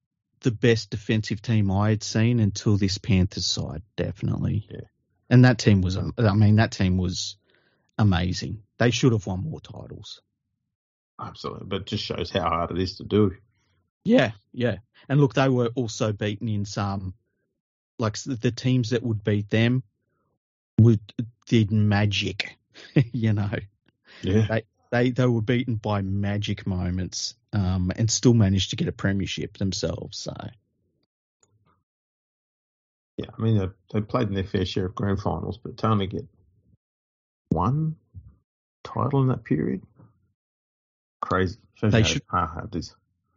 the best defensive team I had seen until this Panthers side, definitely. Yeah. And that team was, I mean, that team was amazing. They should have won more titles. Absolutely. But it just shows how hard it is to do. Yeah, yeah. And look, they were also beaten in some, like the teams that would beat them would did magic, (laughs) you know. Yeah. They, They they were beaten by magic moments, um, and still managed to get a premiership themselves. So Yeah. I mean, they, they played in their fair share of grand finals, but to only get one title in that period, crazy. Shows They should- hard it is.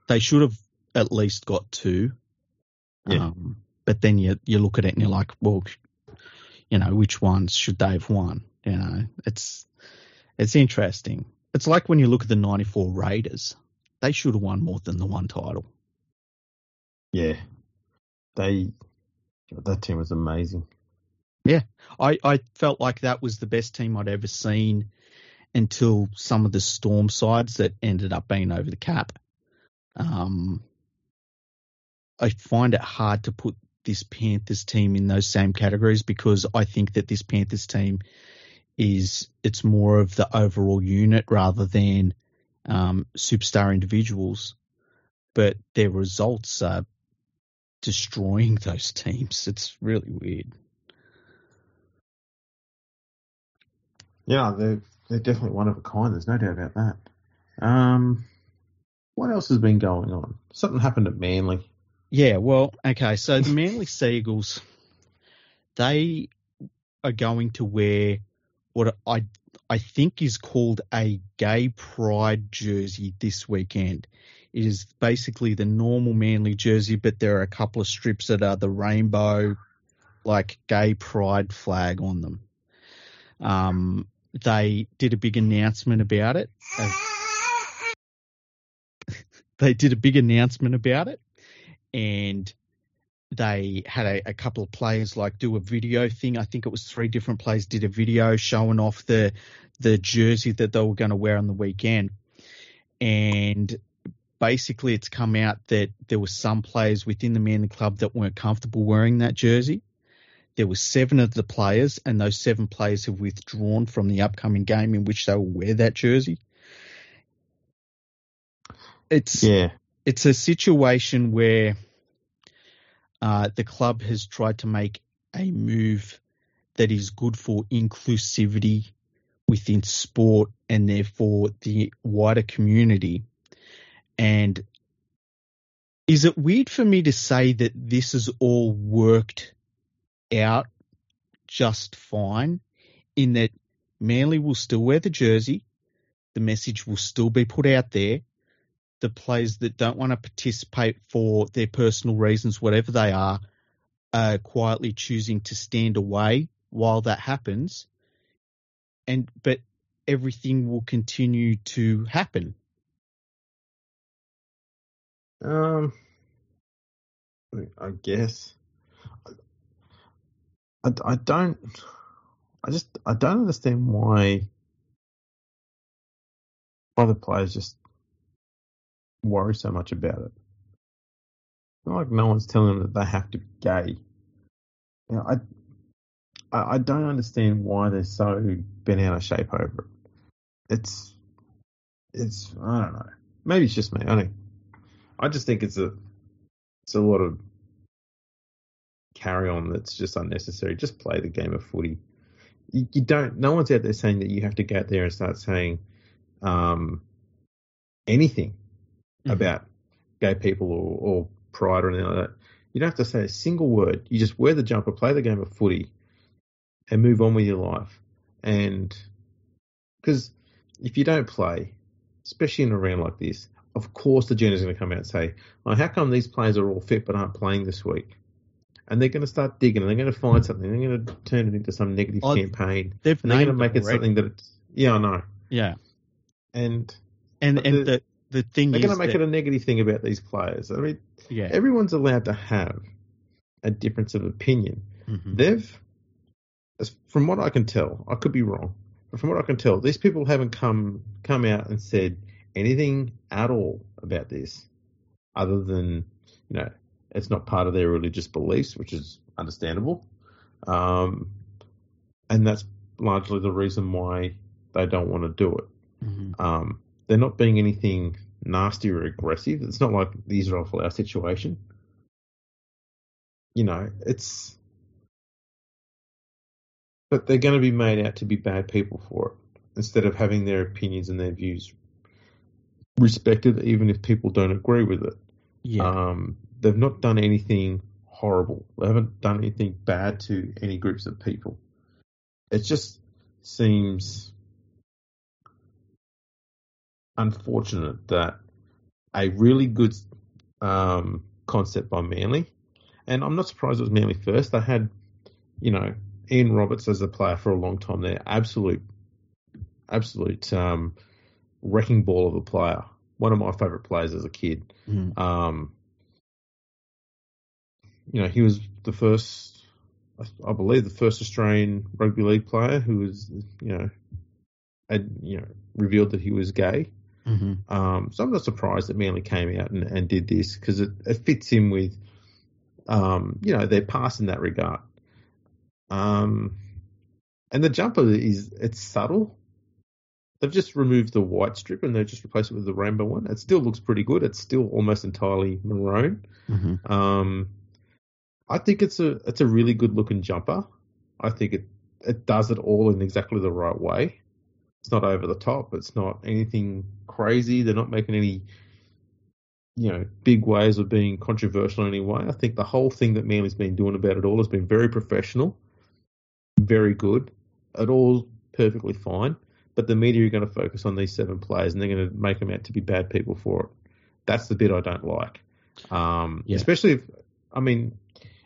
they should have at least got two. Yeah. Um, but then you you look at it and you're like, well, you know, which ones should they have won? You know, it's it's interesting. It's like when you look at the '94 Raiders; they should have won more than the one title. Yeah. They, that team was amazing. Yeah, I I felt like that was the best team I'd ever seen until some of the Storm sides that ended up being over the cap. Um, I find it hard to put this Panthers team in those same categories because I think that this Panthers team is it's more of the overall unit rather than um, superstar individuals, but their results are destroying (laughs) those teams. It's really weird. Yeah, they're they're definitely one of a kind. There's no doubt about that. Um, what else has been going on? Something happened at Manly. Yeah, well, okay. So the Manly (laughs) Seagulls, they are going to wear what I I think is called a gay pride jersey this weekend. It is basically the normal Manly jersey, but there are a couple of strips that are the rainbow, like gay pride flag on them. Um, they did a big announcement about it. (laughs) They did a big announcement about it and they had a, a couple of players like do a video thing. I think it was three different players did a video showing off the the jersey that they were going to wear on the weekend, and basically it's come out that there were some players within the Manly club that weren't comfortable wearing that jersey. There were seven of the players, and those seven players have withdrawn from the upcoming game in which they will wear that jersey. It's Yeah, it's a situation where uh, the club has tried to make a move that is good for inclusivity within sport and therefore the wider community. And is it weird for me to say that this has all worked out just fine in that Manly will still wear the jersey, the message will still be put out there, the players that don't want to participate for their personal reasons, whatever they are, are quietly choosing to stand away while that happens. And but everything will continue to happen. um, I guess I, I don't. I just I don't understand why why the players just worry so much about it. It's not like no one's telling them that they have to be gay. You know, I, I don't understand why they're so bent out of shape over it. It's it's I don't know. Maybe it's just me. I don't. I just think it's a it's a lot of carry on that's just unnecessary. Just play the game of footy. You, you, don't. No one's out there saying that you have to go out there and start saying um, anything mm-hmm. about gay people or, or pride or anything like that. You don't have to say a single word. You just wear the jumper, play the game of footy, and move on with your life. And because if you don't play, especially in a round like this, of course the is going to come out and say, oh, how come these players are all fit but aren't playing this week? And they're going to start digging and they're going to find something. They're going to turn it into some negative oh, campaign. They've and they're going to make it something that it's, yeah, I know. Yeah. And, and, and the, the, the thing they're going to make that, it a negative thing about these players. I mean, yeah. everyone's allowed to have a difference of opinion. Mm-hmm. They've, from what I can tell, I could be wrong, but from what I can tell, these people haven't come come out and said, anything at all about this other than, you know, it's not part of their religious beliefs, which is understandable. Um, and that's largely the reason why they don't want to do it. Mm-hmm. Um, they're not being anything nasty or aggressive. It's not like the Israel Folau situation. You know, it's. But they're going to be made out to be bad people for it instead of having their opinions and their views respected, even if people don't agree with it. Yeah. Um, they've not done anything horrible. They haven't done anything bad to any groups of people. It just seems unfortunate that a really good um, concept by Manly, and I'm not surprised it was Manly first. They had, you know, Ian Roberts as a player for a long time there. Absolute, absolute um, wrecking ball of a player. One of my favourite players as a kid. Mm. Um, you know, he was the first, I believe, the first Australian rugby league player who was, you know, had you know revealed that he was gay. Mm-hmm. Um, so I'm not surprised that Manly came out and, and did this because it, it, fits in with, um, you know, their past in that regard. Um, and the jumper is it's subtle, They've just removed the white strip and they've just replaced it with the rainbow one. It still looks pretty good. It's still almost entirely maroon. Mm-hmm. Um, I think it's a it's a really good looking jumper. I think it it does it all in exactly the right way. It's not over the top. It's not anything crazy. They're not making any you know big ways of being controversial in any way. I think the whole thing that Manly's been doing about it all has been very professional, very good. It all perfectly fine but the media are going to focus on these seven players and they're going to make them out to be bad people for it. That's the bit I don't like. Um, yeah. Especially if, I mean,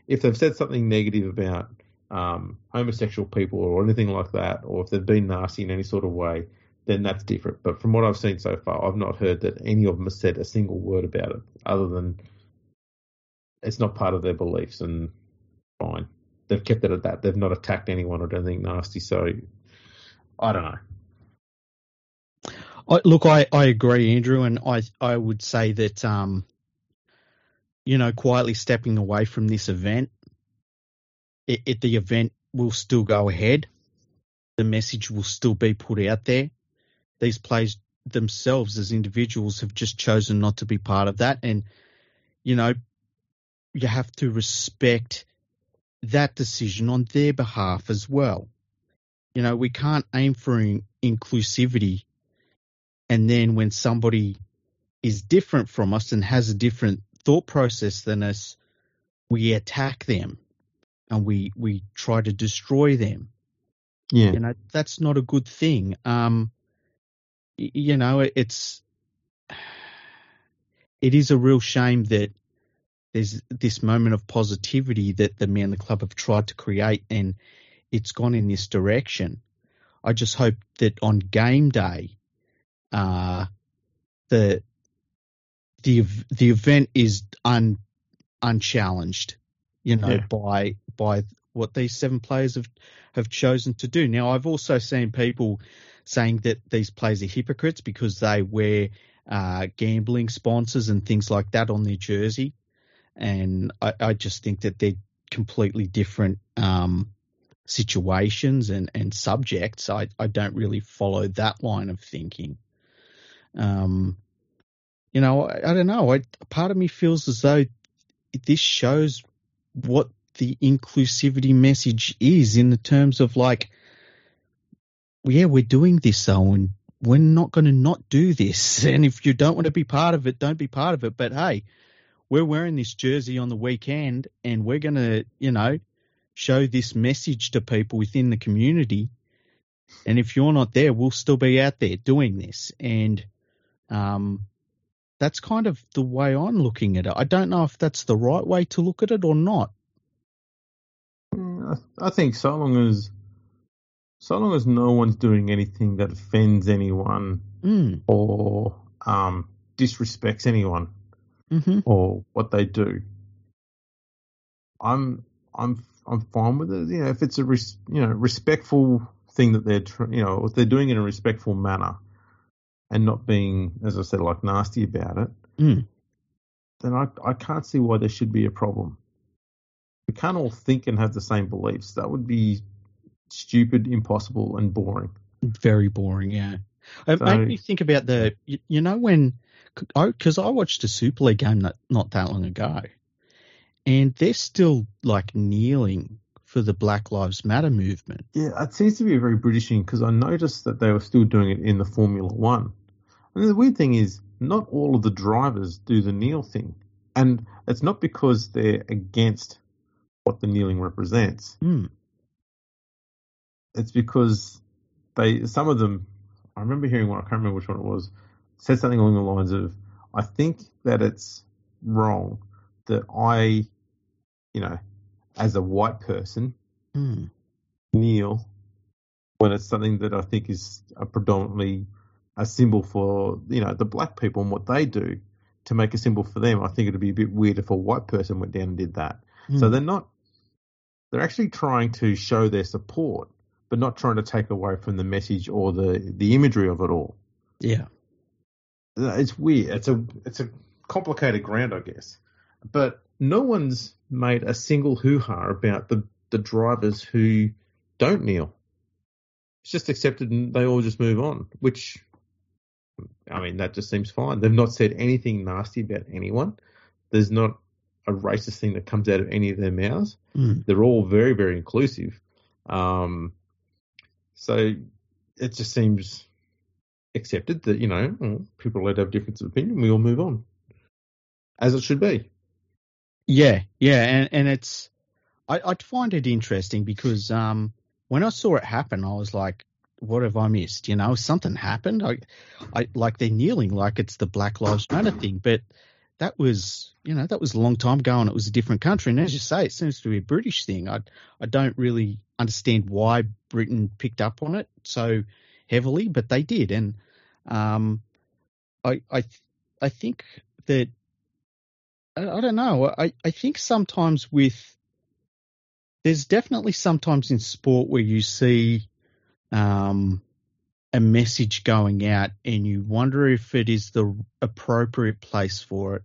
if they've said something negative about um, homosexual people or anything like that, or if they've been nasty in any sort of way, then that's different. But from what I've seen so far, I've not heard that any of them have said a single word about it, other than it's not part of their beliefs, and fine. They've kept it at that. They've not attacked anyone or done anything nasty. So I don't know. I, look, I, I agree, Andrew, and I I would say that um, you know, quietly stepping away from this event, it, it, the event will still go ahead. The message will still be put out there. These players themselves, as individuals, have just chosen not to be part of that, and you know, you have to respect that decision on their behalf as well. You know, we can't aim for in, inclusivity and then when somebody is different from us and has a different thought process than us, we attack them and we we try to destroy them. Yeah, you know that's not a good thing. Um, you know it's it is a real shame that there's this moment of positivity that the men the Club have tried to create, and it's gone in this direction. I just hope that on game day, uh, the the the event is un unchallenged, you know, yeah. by by what these seven players have have chosen to do. Now, I've also seen people saying that these players are hypocrites because they wear uh, gambling sponsors and things like that on their jersey, and I, I just think that they're completely different um, situations and, and subjects. I, I don't really follow that line of thinking. Um, you know, I, I don't know. I, part of me feels as though this shows what the inclusivity message is in the terms of like, yeah, we're doing this and we're not going to not do this. (laughs) And if you don't want to be part of it, don't be part of it. But hey, we're wearing this jersey on the weekend and we're going to, you know, show this message to people within the community. And if you're not there, we'll still be out there doing this. And um, that's kind of the way I'm looking at it. I don't know if that's the right way to look at it or not. Mm, I think so long as so long as no one's doing anything that offends anyone mm. or um, disrespects anyone mm-hmm. or what they do, I'm I'm I'm fine with it. You know, if it's a res, you know respectful thing that they're you know if they're doing it in a respectful manner and not being, as I said, like nasty about it, mm. then I I can't see why there should be a problem. We can't all think and have the same beliefs. That would be stupid, impossible, and boring. Very boring, yeah. It so, made me think about the, you, you know, when, because I, I, watched a Super League game not, not that long ago, and they're still like kneeling for the Black Lives Matter movement. Yeah, it seems to be a very British thing because I noticed that they were still doing it in the Formula One. And the weird thing is, not all of the drivers do the kneel thing. And it's not because they're against what the kneeling represents. Mm. It's because they, some of them, I remember hearing one, I can't remember which one it was, said something along the lines of, I think that it's wrong that I you know, as a white person, mm. kneel when it's something that I think is a predominantly a symbol for, you know, the black people and what they do to make a symbol for them. I think it'd be a bit weird if a white person went down and did that. Mm. So they're not, they're actually trying to show their support, but not trying to take away from the message or the, the imagery of it all. Yeah. It's weird. It's a, it's a complicated ground, I guess. But no one's made a single hoo ha about the, the drivers who don't kneel. It's just accepted and they all just move on, which, I mean, that just seems fine. They've not said anything nasty about anyone. There's not a racist thing that comes out of any of their mouths. Mm. They're all very, very inclusive. Um, so it just seems accepted that, you know, people are allowed to have difference of opinion. We all move on. As it should be. Yeah, yeah, and and it's I I find it interesting because um when I saw it happen, I was like, what have I missed? You know, something happened. I I like they're kneeling like it's the Black Lives Matter thing, but that was you know that was a long time ago and it was a different country. And as you say, it seems to be a British thing. I I don't really understand why Britain picked up on it so heavily, but they did, and um I I I think that I, don't know. I, I think sometimes with there's definitely sometimes in sport where you see um, a message going out and you wonder if it is the appropriate place for it.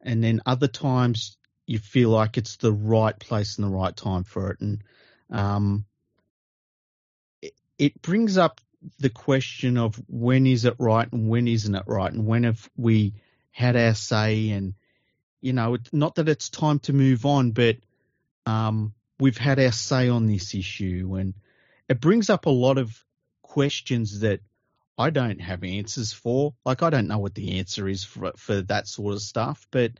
And then other times you feel like it's the right place and the right time for it. And um, it, it brings up the question of when is it right and when isn't it right and when have we had our say and you know, it's not that it's time to move on, but um, we've had our say on this issue, and it brings up a lot of questions that I don't have answers for. Like, I don't know what the answer is for, for that sort of stuff, but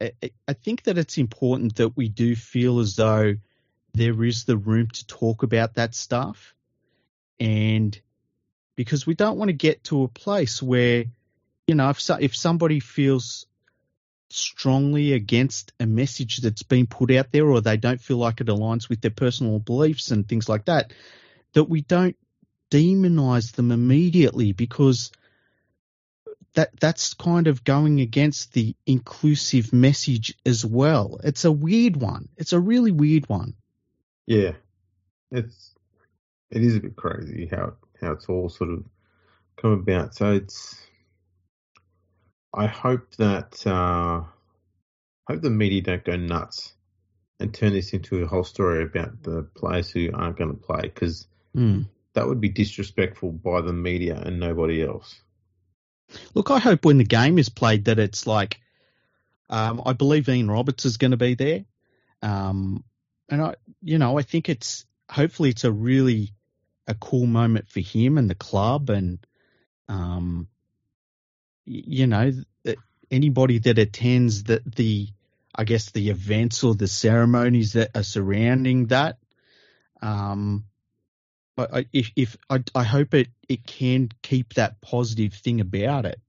I, I think that it's important that we do feel as though there is the room to talk about that stuff, and because we don't want to get to a place where, you know, if so, if somebody feels strongly against a message that's been put out there or they don't feel like it aligns with their personal beliefs and things like that, that we don't demonize them immediately because that that's kind of going against the inclusive message as well. It's a weird one. It's a really weird one. Yeah, it's it is a bit crazy how how it's all sort of come about. So it's I hope that uh, hope the media don't go nuts and turn this into a whole story about the players who aren't going to play because Mm. that would be disrespectful by the media and nobody else. Look, I hope when the game is played that it's like, um, I believe Ian Roberts is going to be there, um, and I, you know, I think it's hopefully it's a really a cool moment for him and the club, and um, you know, anybody that attends the the, I guess the events or the ceremonies that are surrounding that, um, I, if, if I, I hope it, it can keep that positive thing about it,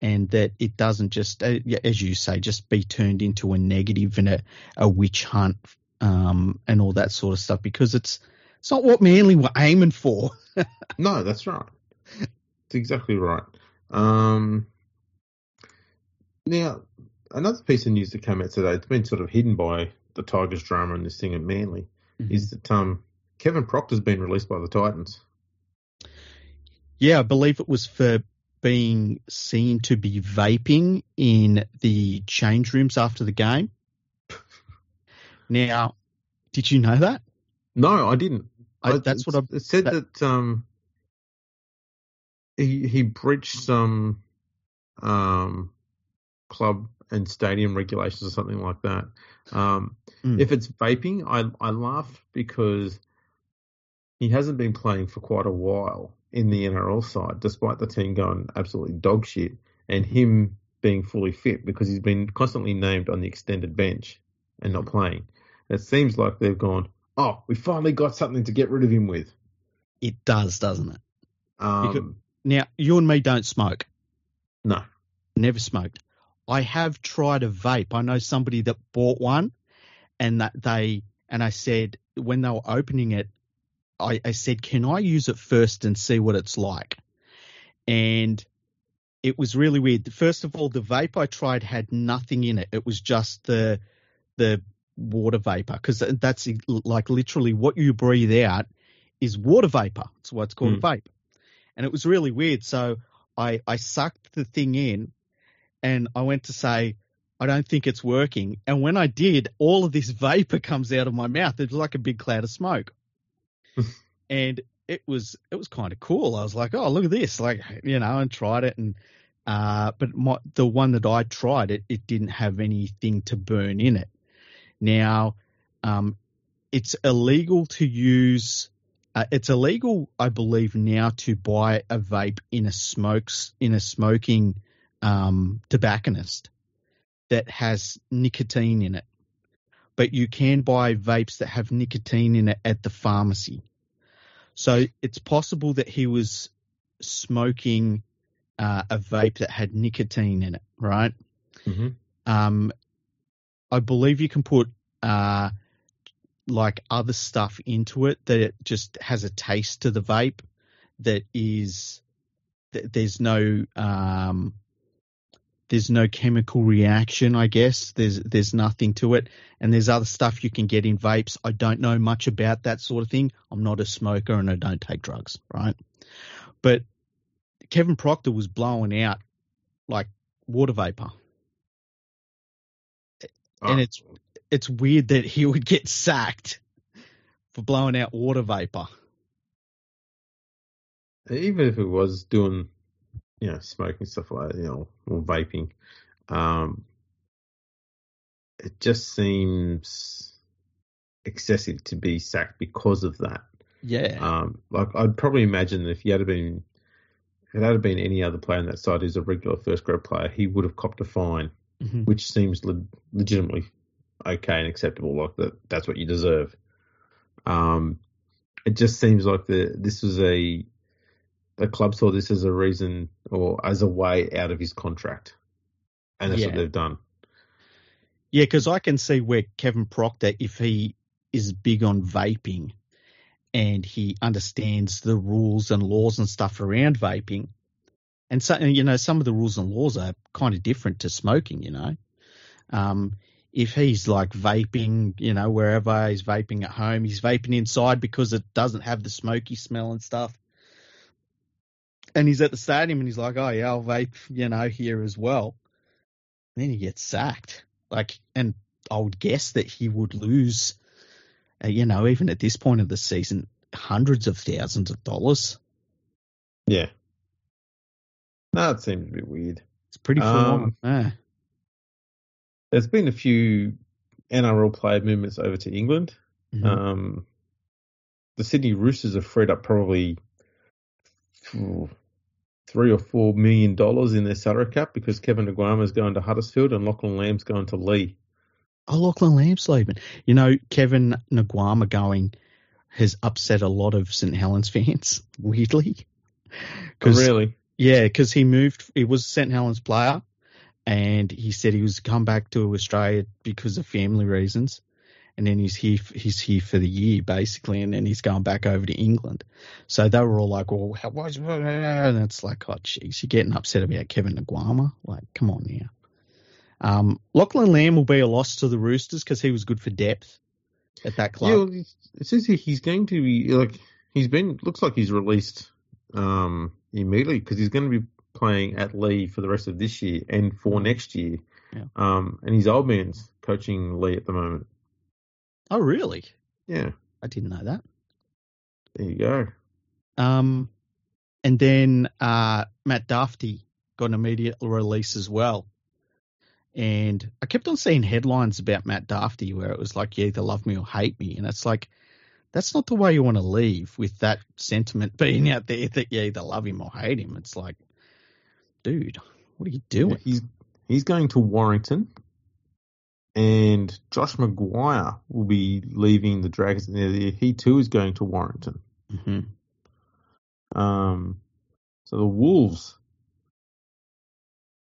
and that it doesn't just, uh, as you say, just be turned into a negative and a, a witch hunt, um, and all that sort of stuff. Because it's it's not what Manly were aiming for. (laughs) No, that's right. It's exactly right. Um, now, another piece of news that came out today, it's been sort of hidden by the Tigers drama and this thing at Manly, is that um, Kevin Proctor's been released by the Titans. Yeah, I believe it was for being seen to be vaping in the change rooms after the game. (laughs) Now, did you know that? No, I didn't. I, that's what I. It said that- that, um, he he breached some um, club and stadium regulations or something like that. Um, Mm. If it's vaping, I I laugh because he hasn't been playing for quite a while in the NRL side, despite the team going absolutely dog shit, and him being fully fit because he's been constantly named on the extended bench and not playing. It seems like they've gone, oh, we finally got something to get rid of him with. It does, doesn't it? Um, Now, you and me don't smoke. no. Never smoked. I have tried a vape. I know somebody that bought one, and that they and I said when they were opening it, I, I said, "Can I use it first and see what it's like?" And it was really weird. First of all, the vape I tried had nothing in it. It was just the the water vapor because that's like literally what you breathe out is water vapor. That's why it's called a vape. And it was really weird. So I I sucked the thing in, and I went to say. I don't think it's working. And when I did, all of this (laughs) vapor comes out of my mouth. It's like a big cloud of smoke. (laughs) and it was it was kind of cool. I was like, oh, look at this, like you know, and tried it, and uh, but my, the one that I tried it, it didn't have anything to burn in it. Now, um, it's illegal to use. Uh, it's illegal, I believe, now to buy a vape in a smokes in a smoking um, tobacconist that has nicotine in it. But you can buy vapes that have nicotine in it at the pharmacy. So it's possible that he was smoking uh, a vape that had nicotine in it, right? hmm Um, I believe you can put uh, like other stuff into it that it just has a taste to the vape that is that there's no um, there's no chemical reaction. I guess there's there's nothing to it, and there's other stuff you can get in vapes. I don't know much about that sort of thing. I'm not a smoker and I don't take drugs, right? But Kevin Proctor was blowing out like water vapor and it's it's weird that he would get sacked for blowing out water vapor. even if it was doing, you know, smoking stuff like you know, or vaping, um, it just seems excessive to be sacked because of that. Yeah, Um, like I'd probably imagine that if he had been, if it had been any other player on that side who's a regular first grade player, he would have copped a fine, Mhm. which seems le- legitimately okay and acceptable. Like that, that's what you deserve. Um, it just seems like the this was a the club saw this as a reason or as a way out of his contract, and that's what they've done. yeah, because I can see where Kevin Proctor, if he is big on vaping and he understands the rules and laws and stuff around vaping, and so you know some of the rules and laws are kind of different to smoking. You know, um, if he's like vaping, you know, wherever he's vaping at home, he's vaping inside because it doesn't have the smoky smell and stuff. And he's at the stadium and he's like, oh yeah, I'll vape, you know, here as well. And then he gets sacked. Like, and I would guess that he would lose, uh, you know, even at this point of the season, hundreds of thousands of dollars. Yeah. No, it seems a bit weird. It's pretty full Um, on. Yeah. There's been a few NRL player movements over to England. Mhm. Um, the Sydney Roosters have freed up probably three or four million dollars in their salary cap because Kevin is going to Huddersfield and Lachlan Lamb's going to Leigh. Oh, Lachlan Lamb's leaving. You know, Kevin Naiqama going has upset a lot of St Helens fans, (laughs) weirdly. 'Cause- really? Yeah, because he moved. He was a St Helens player, and he said he was come back to Australia because of family reasons, and then he's here. He's here for the year basically, and then he's going back over to England. So they were all like, "Well, how was?" And it's like, "Oh, jeez, you're getting upset about Kevin Naiqama? Like, come on now." Um, Lachlan Lamb will be a loss to the Roosters because he was good for depth at that Yeah, club. well, it says he's going to be like he's been looks like he's released um, immediately because he's going to be playing at Leigh for the rest of this year and for next year. Yeah. Um, and his old man's coaching Leigh at the moment. Oh, really? Yeah, I didn't know that. there you go. Um, and then uh, Matt Dufty got an immediate release as well. And I kept on seeing headlines about Matt Dufty where it was like, you either love me or hate me. And it's like, that's not the way you want to leave with that sentiment (laughs) being out there that you either love him or hate him. It's like, dude, what are you doing? He's he's going to Warrington, and Josh McGuire will be leaving the Dragons. He too is going to Warrington. hmm Um, so the Wolves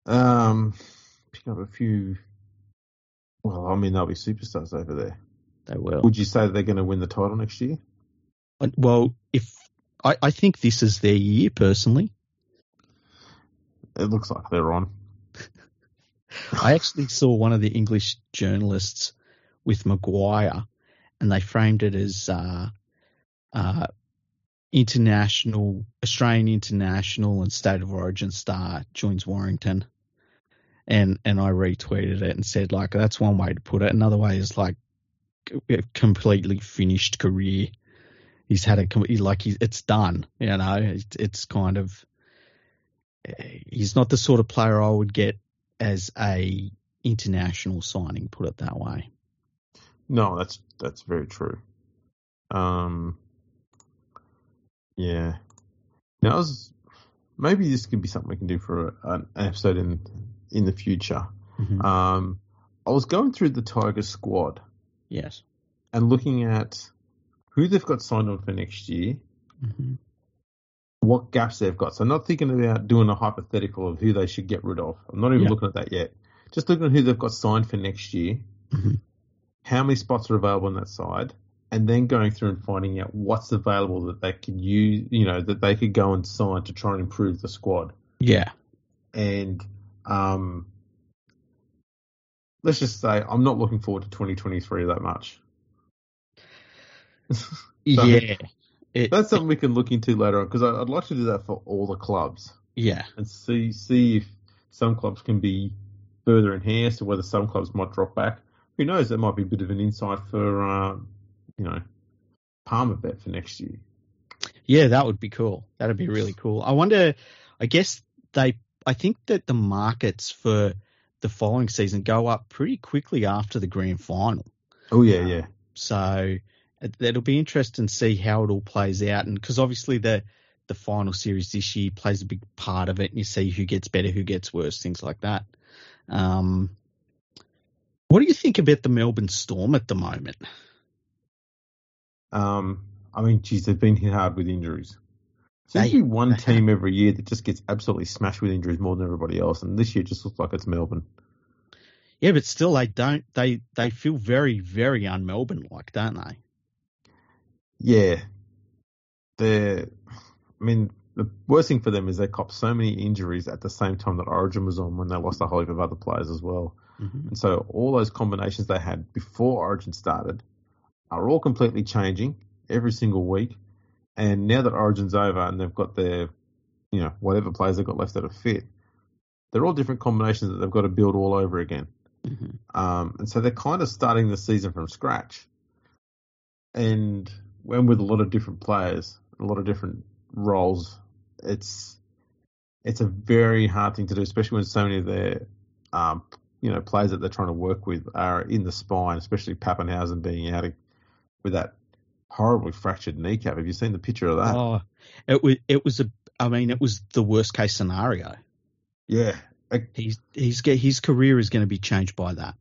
um pick up a few. Well, I mean they'll be superstars over there. They will. Would you say they're going to win the title next year? Well, if I, I think this is their year personally. It looks like they're on. I actually saw one of the English journalists with McGuire, and they framed it as uh, uh, international Australian international and state of origin star joins Warrington, and and I retweeted it and said like that's one way to put it. Another way is like a completely finished career. He's had a like it's done. You know, it's, it's kind of he's not the sort of player I would get as a international signing, put it that way. No, that's that's very true. Um, yeah. Now, I was, maybe this could be something we can do for a, an episode in in the future. Mhm. Um, I was going through the Tigers squad Yes. and looking at who they've got signed on for next year, hmm what gaps they've got. So I'm not thinking about doing a hypothetical of who they should get rid of. I'm not even Yeah. looking at that yet. Just looking at who they've got signed for next year, Mhm. how many spots are available on that side, and then going through and finding out what's available that they could use, you know, that they could go and sign to try and improve the squad. Yeah. And um, let's just say I'm not looking forward to 2023 that much. (laughs) Yeah. It, That's something we can look into later on because I'd like to do that for all the clubs. yeah. and see see if some clubs can be further enhanced or whether some clubs might drop back. Who knows? That might be a bit of an insight for uh, you know Palmerbet for next year. Yeah, that would be cool. That'd be really cool. I wonder, I guess they, I think that the markets for the following season go up pretty quickly after the grand final. Oh yeah, yeah, So it, it'll be interesting to see how it all plays out. And because obviously the, the final series this year plays a big part of it and you see who gets better, who gets worse, things like that. Um, what do you think about the Melbourne Storm at the moment? Um, I mean, geez, they've been hit hard with injuries. Seems to be one team every year that just gets absolutely smashed with injuries more than everybody else, and this year just looks like it's Melbourne. Yeah, but still, they don't. They they feel very very un-Melbourne like, don't they? Yeah, they're. I mean, the worst thing for them is they copped so many injuries at the same time that Origin was on when they lost a whole heap of other players as well. Mm-hmm. And so all those combinations they had before Origin started are all completely changing every single week. And now that Origin's over and they've got their, you know, whatever players they've got left that are fit, they're all different combinations that they've got to build all over again. Mm-hmm. Um, and so they're kind of starting the season from scratch. And when with a lot of different players, a lot of different roles, it's it's a very hard thing to do, especially when so many of their um, you know players that they're trying to work with are in the spine, especially Papenhuyzen being out with that horribly fractured kneecap. Have you seen the picture of that? Oh, it was it was a. I mean, it was the worst case scenario. Yeah. He's he's his career is going to be changed by that.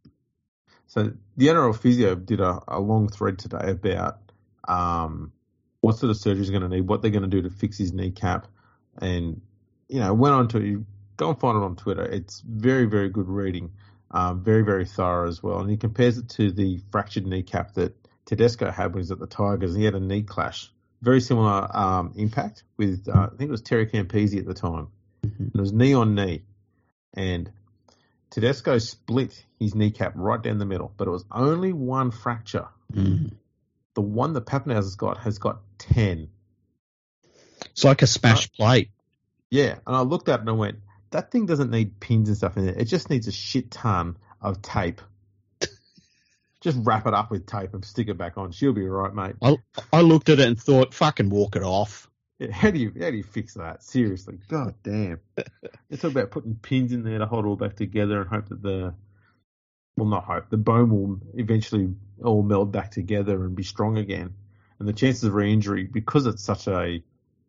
So the NRL physio did a, a long thread today about um, what sort of surgery he's going to need, what they're going to do to fix his kneecap, and you know went on to go and find it on Twitter. It's very very good reading, um, very very thorough as well, and he compares it to the fractured kneecap that Tedesco had when he was at the Tigers. He had a knee clash, very similar um, impact with uh, I think it was Terry Campese at the time. Mm-hmm. It was knee on knee, and Tedesco split his kneecap right down the middle, but it was only one fracture. Mm-hmm. The one that Papenhuyzen's got has got ten. It's like a smash uh, plate. Yeah, and I looked at it and I went, that thing doesn't need pins and stuff in it. It just needs a shit ton of tape. (laughs) just wrap it up with tape and stick it back on. She'll be right, mate. I, I looked at it and thought, fucking walk it off. Yeah, how do you how do you fix that? Seriously, god damn. (laughs) It's all about putting pins in there to hold it all back together and hope that the well, not hope the bone will eventually all meld back together and be strong again. And the chances of re-injury because it's such a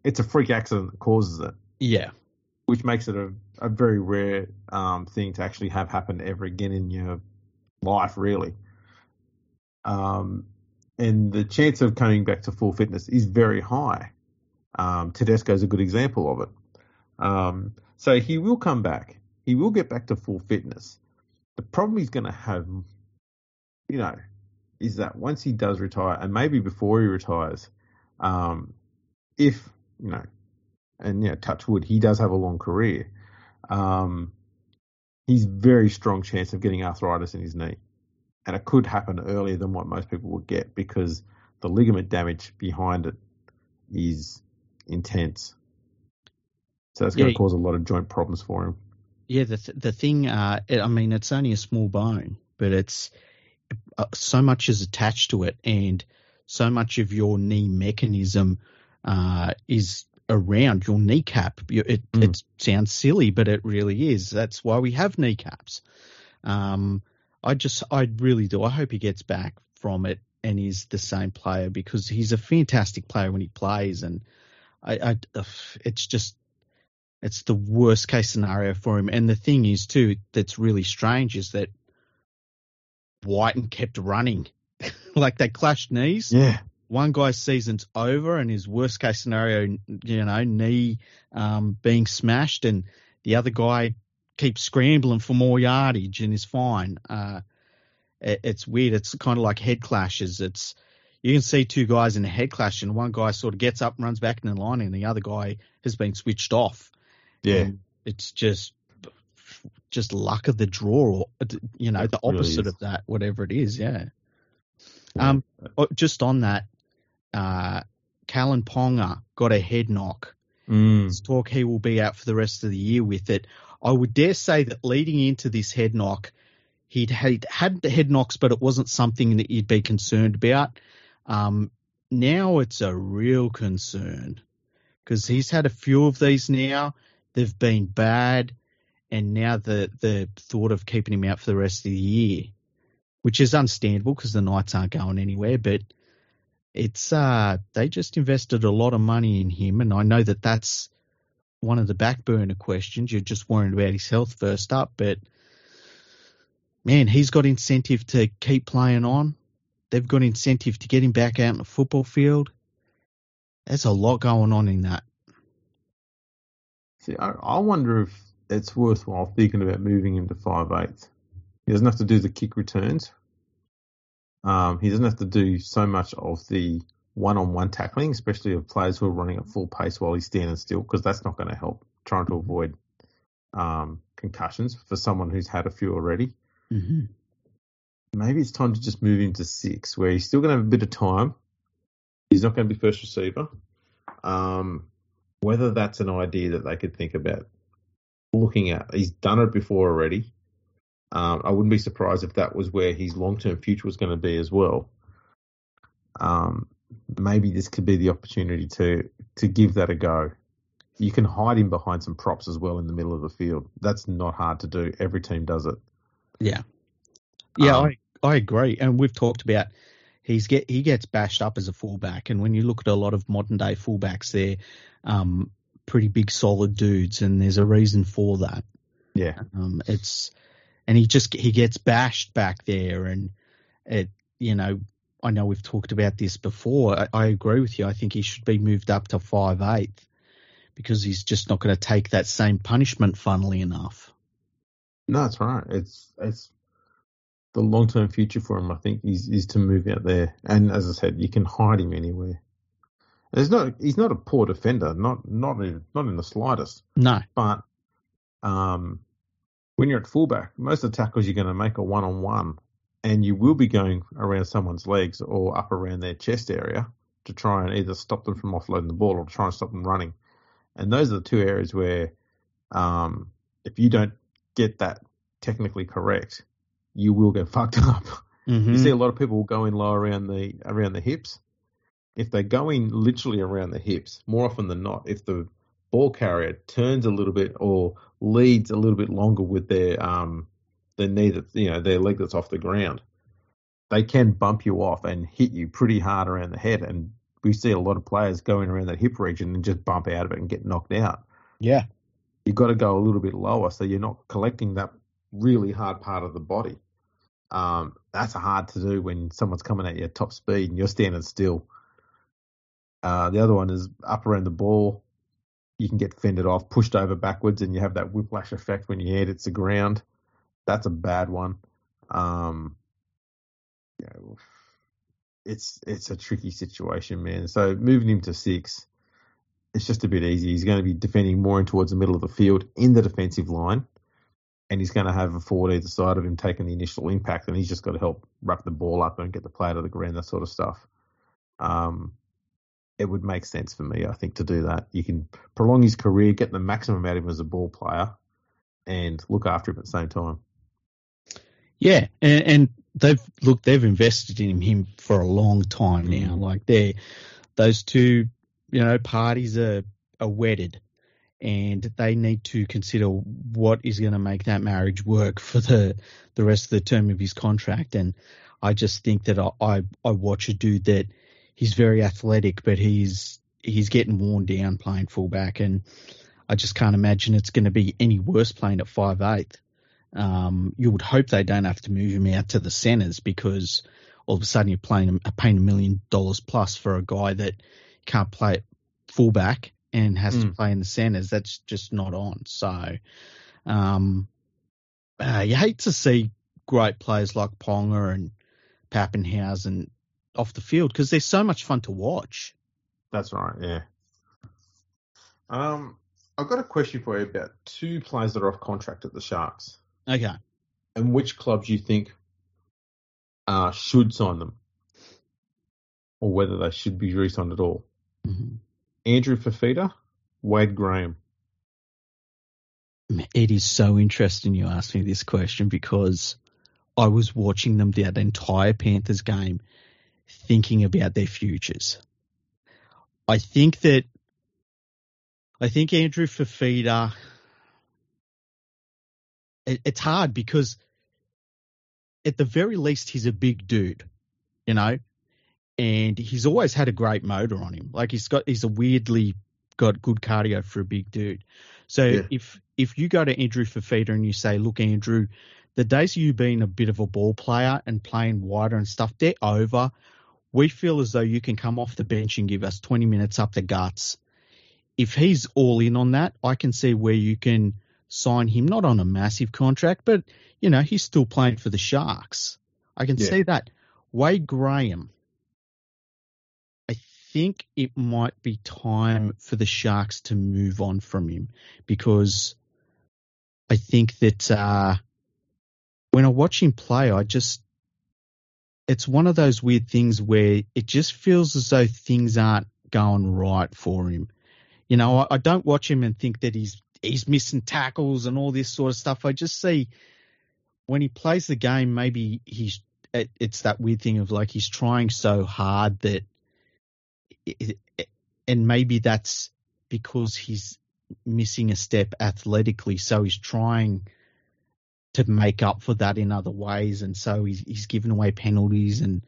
it's a freak accident that causes it. Yeah, which makes it a, a very rare um, thing to actually have happen ever again in your life, really. Um, and the chance of coming back to full fitness is very high. Um, Tedesco is a good example of it. Um, so he will come back. He will get back to full fitness. The problem he's going to have, you know, is that once he does retire, and maybe before he retires, um, if you know, and yeah, touch wood, he does have a long career. Um, he's very strong chance of getting arthritis in his knee, and it could happen earlier than what most people would get because the ligament damage behind it is intense. So that's going to cause a lot of joint problems for him. Yeah, the th- the thing, uh, it, I mean, it's only a small bone, but it's uh, so much is attached to it, and so much of your knee mechanism uh, is around your kneecap. It, mm. it sounds silly, but it really is. That's why we have kneecaps. Um, I just, I really do. I hope he gets back from it and is the same player because he's a fantastic player when he plays, and I, I it's just it's the worst case scenario for him. And the thing is too that's really strange is that Wighton kept running, (laughs) like they clashed knees. Yeah. One guy's season's over and his worst case scenario, you know, knee um, being smashed, and the other guy keeps scrambling for more yardage and is fine. Uh, it, it's weird. It's kind of like head clashes. It's you can see two guys in a head clash, and one guy sort of gets up and runs back in the line, and the other guy has been switched off. Yeah, it's just just luck of the draw, or you know, the opposite really of that, whatever it is. Yeah. yeah. Um, oh, just on that, uh, Kalyn Ponga got a head knock. Mm. Talk he will be out for the rest of the year with it. I would dare say that leading into this head knock, he'd had, had the head knocks, but it wasn't something that you'd be concerned about. Um, now it's a real concern because he's had a few of these now. They've been bad, and now the the thought of keeping him out for the rest of the year, which is understandable because the Knights aren't going anywhere. But it's uh they just invested a lot of money in him, and I know that that's one of the back burner questions. You're just worried about his health first up, but man, he's got incentive to keep playing on. They've got incentive to get him back out in the football field. There's a lot going on in that. See, I, I wonder if it's worthwhile thinking about moving him to five eighth. He doesn't have to do the kick returns. Um, he doesn't have to do so much of the one-on-one tackling, especially of players who are running at full pace while he's standing still, because that's not going to help. Trying to avoid um, concussions for someone who's had a few already. Mm-hmm. Maybe it's time to just move him to six, where he's still going to have a bit of time. He's not going to be first receiver. Um, whether that's an idea that they could think about looking at. He's done it before already. Um, I wouldn't be surprised if that was where his long-term future was going to be as well. Um, maybe this could be the opportunity to to give that a go. You can hide him behind some props as well in the middle of the field. That's not hard to do. Every team does it. Yeah, yeah, Um, I I agree, and we've talked about he's get he gets bashed up as a fullback, and when you look at a lot of modern day fullbacks, they're um, pretty big, solid dudes, and there's a reason for that. Yeah, Um, it's and he just he gets bashed back there, and it you know I know we've talked about this before. I, I agree with you. I think he should be moved up to five eighth because he's just not going to take that same punishment. Funnily enough, no, that's right. It's it's the long-term future for him. I think is is to move out there, and as I said, you can hide him anywhere. There's not he's not a poor defender, not not in, not in the slightest. no, But um, when you're at fullback, most of the tackles you're going to make are one on one, and you will be going around someone's legs or up around their chest area to try and either stop them from offloading the ball or try and stop them running. And those are the two areas where, um, if you don't get that technically correct, you will get fucked (laughs) up. Mhm. You see a lot of people going low around the around the hips. If they're going literally around the hips, more often than not, if the ball carrier turns a little bit or leads a little bit longer with their um their knee that you know their leg that's off the ground, they can bump you off and hit you pretty hard around the head. And we see a lot of players going around that hip region and just bump out of it and get knocked out. yeah, You've got to go a little bit lower so you're not collecting that really hard part of the body. Um, that's hard to do when someone's coming at you at top speed and you're standing still. Uh, the other one is up around the ball. You can get fended off, pushed over backwards, and you have that whiplash effect when your head hits the ground. That's a bad one. Um, you know, it's it's a tricky situation, man. So moving him to six, it's just a bit easy. He's going to be defending more in towards the middle of the field in the defensive line, and he's going to have a forward either side of him taking the initial impact, and he's just got to help wrap the ball up and get the play out of the ground, that sort of stuff. Um, it would make sense for me, I think, to do that. You can prolong his career, get the maximum out of him as a ball player, and look after him at the same time. Yeah, and, and they've look they've invested in him for a long time now. Like they, those two, you know, parties are are wedded, and they need to consider what is going to make that marriage work for the the rest of the term of his contract. And I just think that I I, I watch a dude that he's very athletic, but he's he's getting worn down playing fullback, and I just can't imagine it's going to be any worse playing at five eighth um, you would hope they don't have to move him out to the centres because all of a sudden you're playing paying a million dollars plus for a guy that can't play fullback and has to Mm. play in the centres. That's just not on. So um, uh, you hate to see great players like Ponga and Papenhuyzen off the field because they're so much fun to watch. That's right, yeah. Um, I've got a question for you about two players that are off contract at the Sharks, Okay. and which clubs you think uh, should sign them, or whether they should be re-signed at all. Mhm. Andrew Fifita, Wade Graham. It is so interesting you asked me this question because I was watching them that entire Panthers game thinking about their futures. I think that I think Andrew Fifita it, it's hard because at the very least he's a big dude, you know, and he's always had a great motor on him. Like he's got he's a weirdly got good cardio for a big dude. So Yeah. if if you go to Andrew Fifita and you say, look, Andrew, the days of you being a bit of a ball player and playing wider and stuff, they're over. We feel as though you can come off the bench and give us 20 minutes up the guts. If he's all in on that, I can see where you can sign him, not on a massive contract, but, you know, he's still playing for the Sharks. I can Yeah. see that. Wade Graham, think it might be time for the Sharks to move on from him because I think that uh, when I watch him play, I just it's one of those weird things where it just feels as though things aren't going right for him. You know, I, I don't watch him and think that he's he's missing tackles and all this sort of stuff. I just see when he plays the game, maybe he's it, it's that weird thing of like he's trying so hard that, and maybe that's because he's missing a step athletically, so he's trying to make up for that in other ways, and so he's he's given away penalties and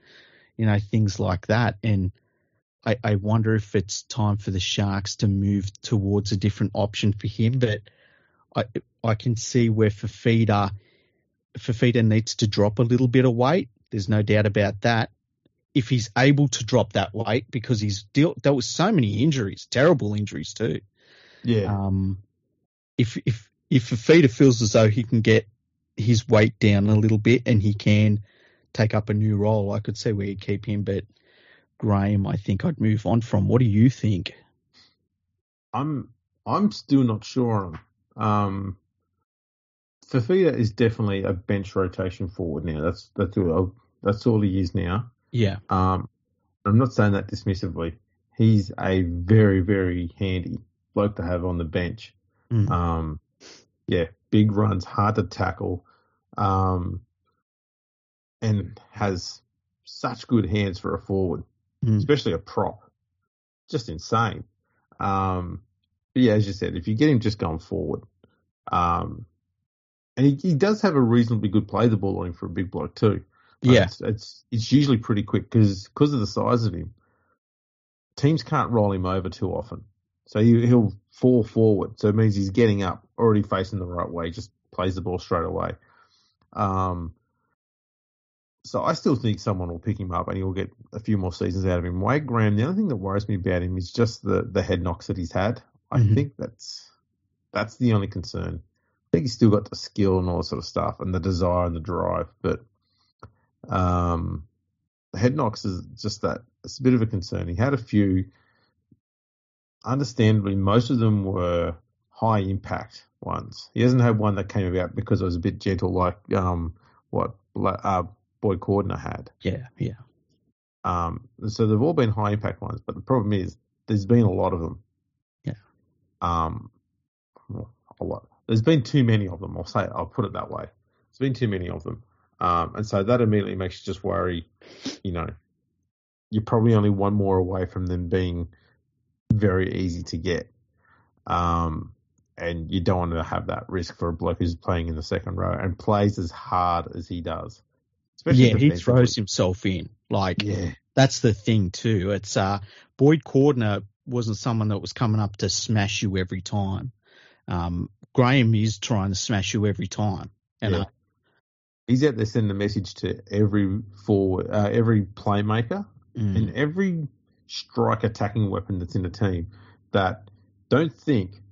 you know things like that, and. I, I wonder if it's time for the Sharks to move towards a different option for him, but I I can see where Fifita Fifita needs to drop a little bit of weight. There's no doubt about that. If he's able to drop that weight, because he's dealt, dealt with so many injuries, terrible injuries too. Yeah. Um, if if if Fifita feels as though he can get his weight down a little bit and he can take up a new role, I could see where you keep him. But Graham, I think I'd move on from. What do you think? I'm I'm still not sure on him. Um, Fifita is definitely a bench rotation forward now. That's that's all that's all he is now. Yeah. Um, I'm not saying that dismissively. He's a very very handy bloke to have on the bench. Mm. Um, yeah, big runs, hard to tackle, um, and has such good hands for a forward, Mm. especially a prop. Just insane. Um, but yeah, as you said, if you get him just going forward, um, and he, he does have a reasonably good play the ball on him for a big bloke too. But Yeah. it's, it's it's usually pretty quick because because of the size of him, teams can't roll him over too often. So he, he'll fall forward. So it means he's getting up, already facing the right way, just plays the ball straight away. Um, so I still think someone will pick him up and he'll get a few more seasons out of him. Wade Graham, the only thing that worries me about him is just the, the head knocks that he's had. I Mhm. think that's that's the only concern. I think he's still got the skill and all that sort of stuff and the desire and the drive, but um, head knocks is just that it's a bit of a concern. He had a few. Understandably, most of them were high impact ones. He hasn't had one that came about because it was a bit gentle, like um, what uh, Boyd Cordner had. Yeah. Yeah. Um, so they've all been high impact ones, but the problem is there's been a lot of them. Yeah. Um, a lot. There's been too many of them. I'll say. It, I'll put it that way. There's been too many of them. Um, and so that immediately makes you just worry. You know, you're probably only one more away from them being very easy to get. Um, and you don't want to have that risk for a bloke who's playing in the second row and plays as hard as he does. Especially Yeah. He throws himself in. Like, Yeah. that's the thing too. It's uh Boyd Cordner wasn't someone that was coming up to smash you every time. Um, Graham is trying to smash you every time. And Yeah. uh, he's out there sending a message to every forward, uh, every playmaker, mm, and every strike attacking weapon that's in the team that don't think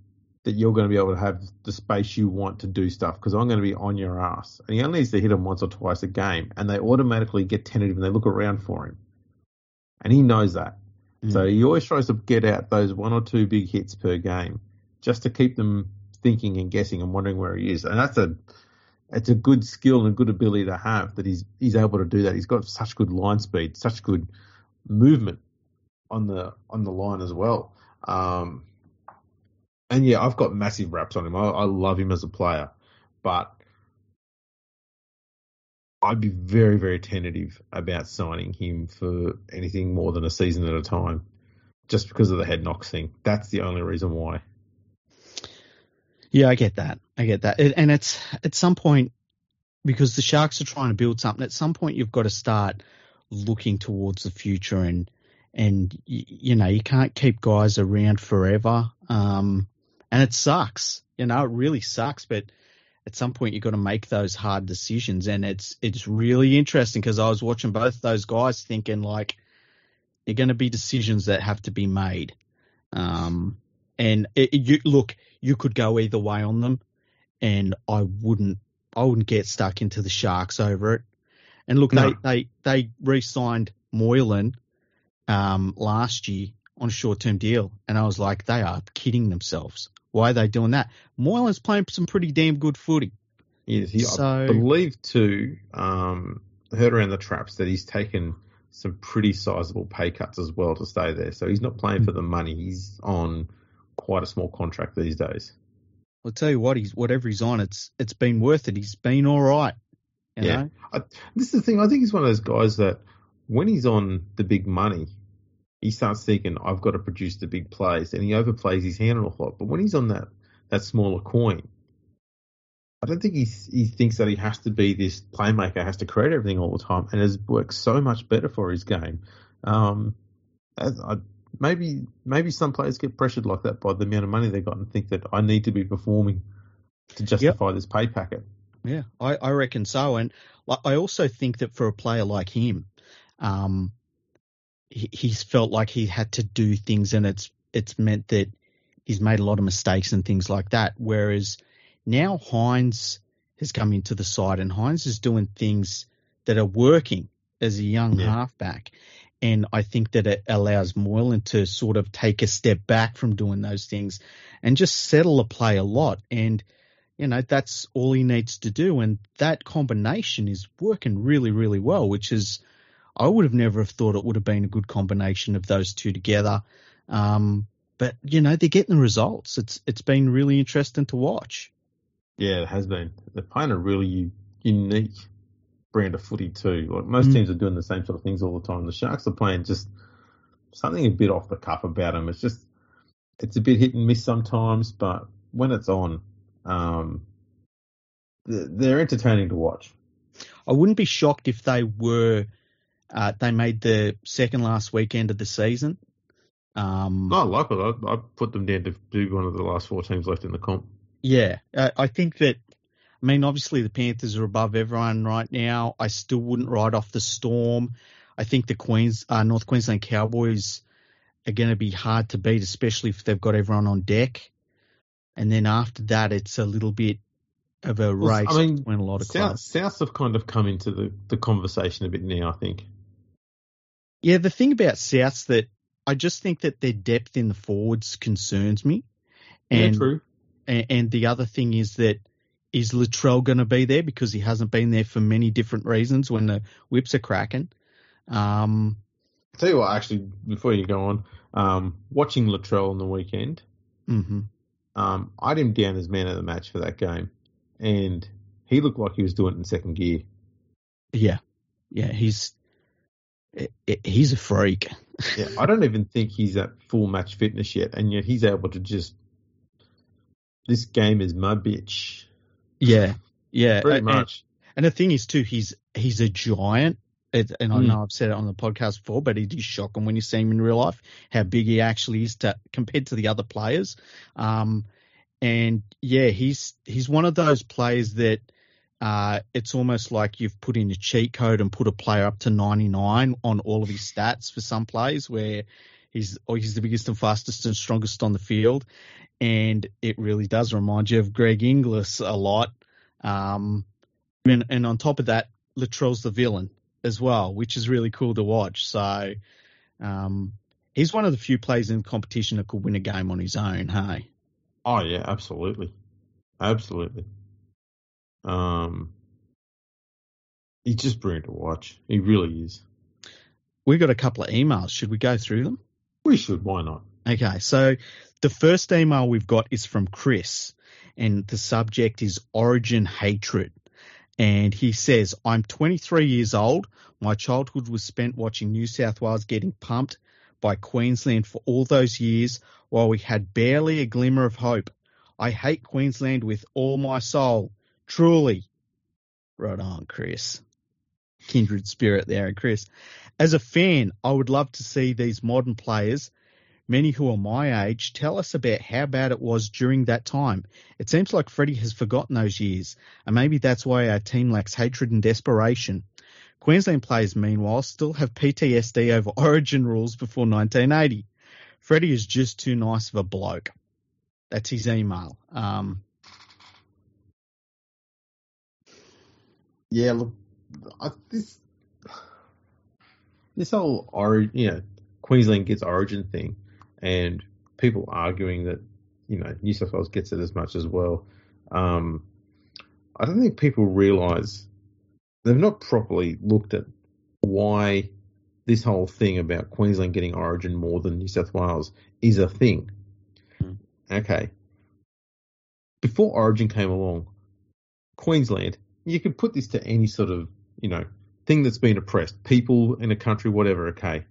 that you're going to be able to have the space you want to do stuff because I'm going to be on your ass. And he only needs to hit him once or twice a game, and they automatically get tentative and they look around for him. And he knows that. mm, So he always tries to get out those one or two big hits per game just to keep them thinking and guessing and wondering where he is. And that's a it's a good skill and good ability to have that he's he's able to do that. He's got such good line speed, such good movement on the on the line as well. Um, and yeah, I've got massive raps on him. I, I love him as a player, but I'd be very very tentative about signing him for anything more than a season at a time, just because of the head knocks thing. That's the only reason why. Yeah, I get that. I get that. And it's at some point because the Sharks are trying to build something. At some point, you've got to start looking towards the future, and and you know you can't keep guys around forever. Um, and it sucks. You know, it really sucks. But at some point, you've got to make those hard decisions, and it's it's really interesting because I was watching both those guys, thinking like they're going to be decisions that have to be made. Um, and it- you look, you could go either way on them, and I wouldn't, I wouldn't get stuck into the Sharks over it. And look, No. they they they re-signed Moylan, um, last year on a short term deal, and I was like, they are kidding themselves. Why are they doing that? Moylan's playing some pretty damn good footy. Yes, he, So- I believe too. Um, heard around the traps that he's taken some pretty sizable pay cuts as well to stay there. So he's not playing Hmm. for the money. He's on quite a small contract these days. I'll tell you what, he's whatever he's on, it's it's been worth it. He's been all right. You Yeah. know? I, this is the thing. I think he's one of those guys that when he's on the big money, he starts thinking, "I've got to produce the big plays," and he overplays his hand a lot. But when he's on that that smaller coin, I don't think he he thinks that he has to be this playmaker, has to create everything all the time, and has worked so much better for his game. Um, as I, maybe maybe some players get pressured like that by the amount of money they got and think that I need to be performing to justify this pay packet. Yeah, I, I reckon so. And I also think that for a player like him, um, he, he's felt like he had to do things, and it's it's meant that he's made a lot of mistakes and things like that. Whereas now Hynes has come into the side, and Hynes is doing things that are working as a young Yeah. halfback. And I think that it allows Moylan to sort of take a step back from doing those things and just settle a play a lot. And you know, that's all he needs to do. And that combination is working really, really well, which is, I would have never have thought it would have been a good combination of those two together. Um, but you know, they're getting the results. It's, it's been really interesting to watch. Yeah, it has been. They're playing a really unique brand of footy too. Like most Mm. teams are doing the same sort of things all the time. The Sharks are playing just something a bit off the cuff about them. It's just it's a bit hit and miss sometimes, but when it's on, um, they're entertaining to watch. I wouldn't be shocked if they were, uh, they made the second last weekend of the season. Um, I like it. I, I put them down to be one of the last four teams left in the comp. Yeah, uh, I think that. I mean, obviously the Panthers are above everyone right now. I still wouldn't write off the Storm. I think the Queens, uh, North Queensland Cowboys are going to be hard to beat, especially if they've got everyone on deck. And then after that, it's a little bit of a Well, race I mean, between a lot of South, clubs. South have kind of come into the, the conversation a bit now. I think. Yeah, the thing about Souths that I just think that their depth in the forwards concerns me. And yeah, true. And, and the other thing is that is Latrell going to be there because he hasn't been there for many different reasons when the whips are cracking. Um, tell you what, actually, before you go on, um, watching Latrell on the weekend, hmm um, I had him down as man of the match for that game, and he looked like he was doing it in second gear. Yeah, yeah, he's he's a freak. (laughs) Yeah, I don't even think he's at full match fitness yet, and yet he's able to just. This game is my bitch. Yeah, yeah, Pretty and, much. And the thing is too, he's he's a giant. It, and I Mm. know I've said it on the podcast before, but it is shocking when you see him in real life how big he actually is to compared to the other players. Um, and yeah, he's he's one of those players that uh, it's almost like you've put in a cheat code and put a player up to 99 on all of his stats for some plays where he's he's the biggest and fastest and strongest on the field, and it really does remind you of Greg Inglis a lot. Um, and, and on top of that, Latrell's the villain as well, which is really cool to watch. So um, he's one of the few players in the competition that could win a game on his own. Hey, Oh yeah, absolutely, absolutely. Um, he's just brilliant to watch. He really is. we got a couple of emails. Should we go through them? We should. Why not? Okay, so the first email we've got is from Chris, and the subject is Origin Hatred. And he says, I'm 23 years old. My childhood was spent watching New South Wales getting pumped by Queensland for all those years while we had barely a glimmer of hope. I hate Queensland with all my soul. Truly. Right on, Chris. Kindred spirit there, Chris. As a fan, I would love to see these modern players, many who are my age, tell us about how bad it was during that time. It seems like Freddie has forgotten those years, and maybe that's why our team lacks hatred and desperation. Queensland players, meanwhile, still have PTSD over (laughs) origin rules before 1980. Freddie is just too nice of a bloke. That's his email. Um, Yeah, look, I, this this whole origin, you know, Queensland gets Origin thing, and people arguing that you know New South Wales gets it as much as well. Um, I don't think people realise they've not properly looked at why this whole thing about Queensland getting Origin more than New South Wales is a thing. Mm. Okay. Before Origin came along, Queensland, you could put this to any sort of, you know, thing that's been oppressed, people in a country, whatever, okay.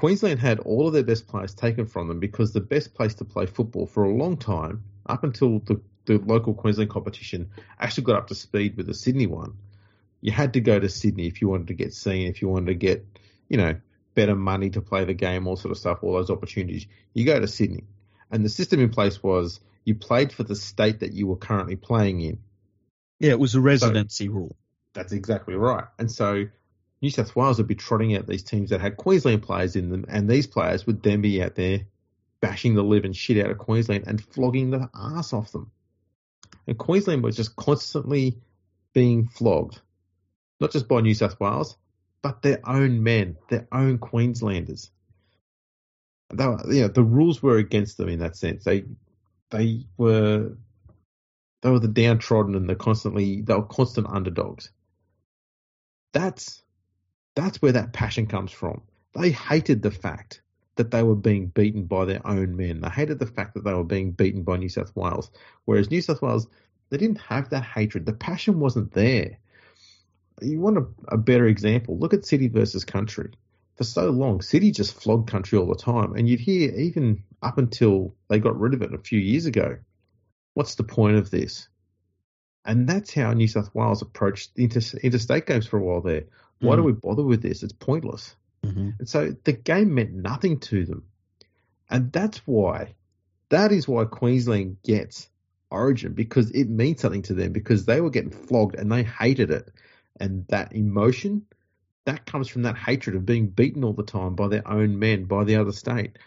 Queensland had all of their best players taken from them because the best place to play football for a long time, up until the, the local Queensland competition actually got up to speed with the Sydney one, you had to go to Sydney if you wanted to get seen, if you wanted to get, you know, better money to play the game, all sort of stuff, all those opportunities. You go to Sydney. And the system in place was you played for the state that you were currently playing in. Yeah, it was a residency so, rule. That's exactly right. And so New South Wales would be trotting out these teams that had Queensland players in them, and these players would then be out there bashing the living shit out of Queensland and flogging the ass off them. And Queensland was just constantly being flogged not just by New South Wales, but their own men, their own Queenslanders. They were, you know, the rules were against them in that sense. They they were they were the downtrodden and the constantly they were constant underdogs. That's that's where that passion comes from. They hated the fact that they were being beaten by their own men. They hated the fact that they were being beaten by New South Wales. Whereas New South Wales, they didn't have that hatred. The passion wasn't there you want a, a better example? Look at City versus Country. For so long, City just flogged Country all the time, and you'd hear even up until they got rid of it a few years ago. What's the point of this? And that's how New South Wales approached inter- interstate games for a while there. Why mm do we bother with this? It's pointless. Mm-hmm. And so the game meant nothing to them. And that's why, that is why Queensland gets Origin because it means something to them because they were getting flogged and they hated it and that emotion that comes from that hatred of being beaten all the time by their own men, by the other state.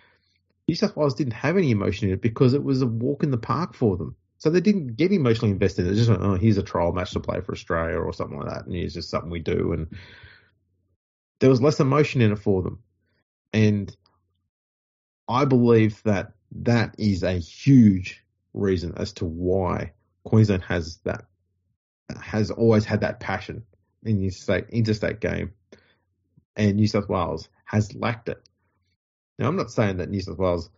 New South Wales didn't have any emotion in it because it was a walk in the park for them. So they didn't get emotionally invested. They just went, oh, here's a trial match to play for Australia or something like that, and it's just something we do. And there was less emotion in it for them. And I believe that that is a huge reason as to why Queensland has that has always had that passion in the interstate, interstate game, and New South Wales has lacked it. Now, I'm not saying that New South Wales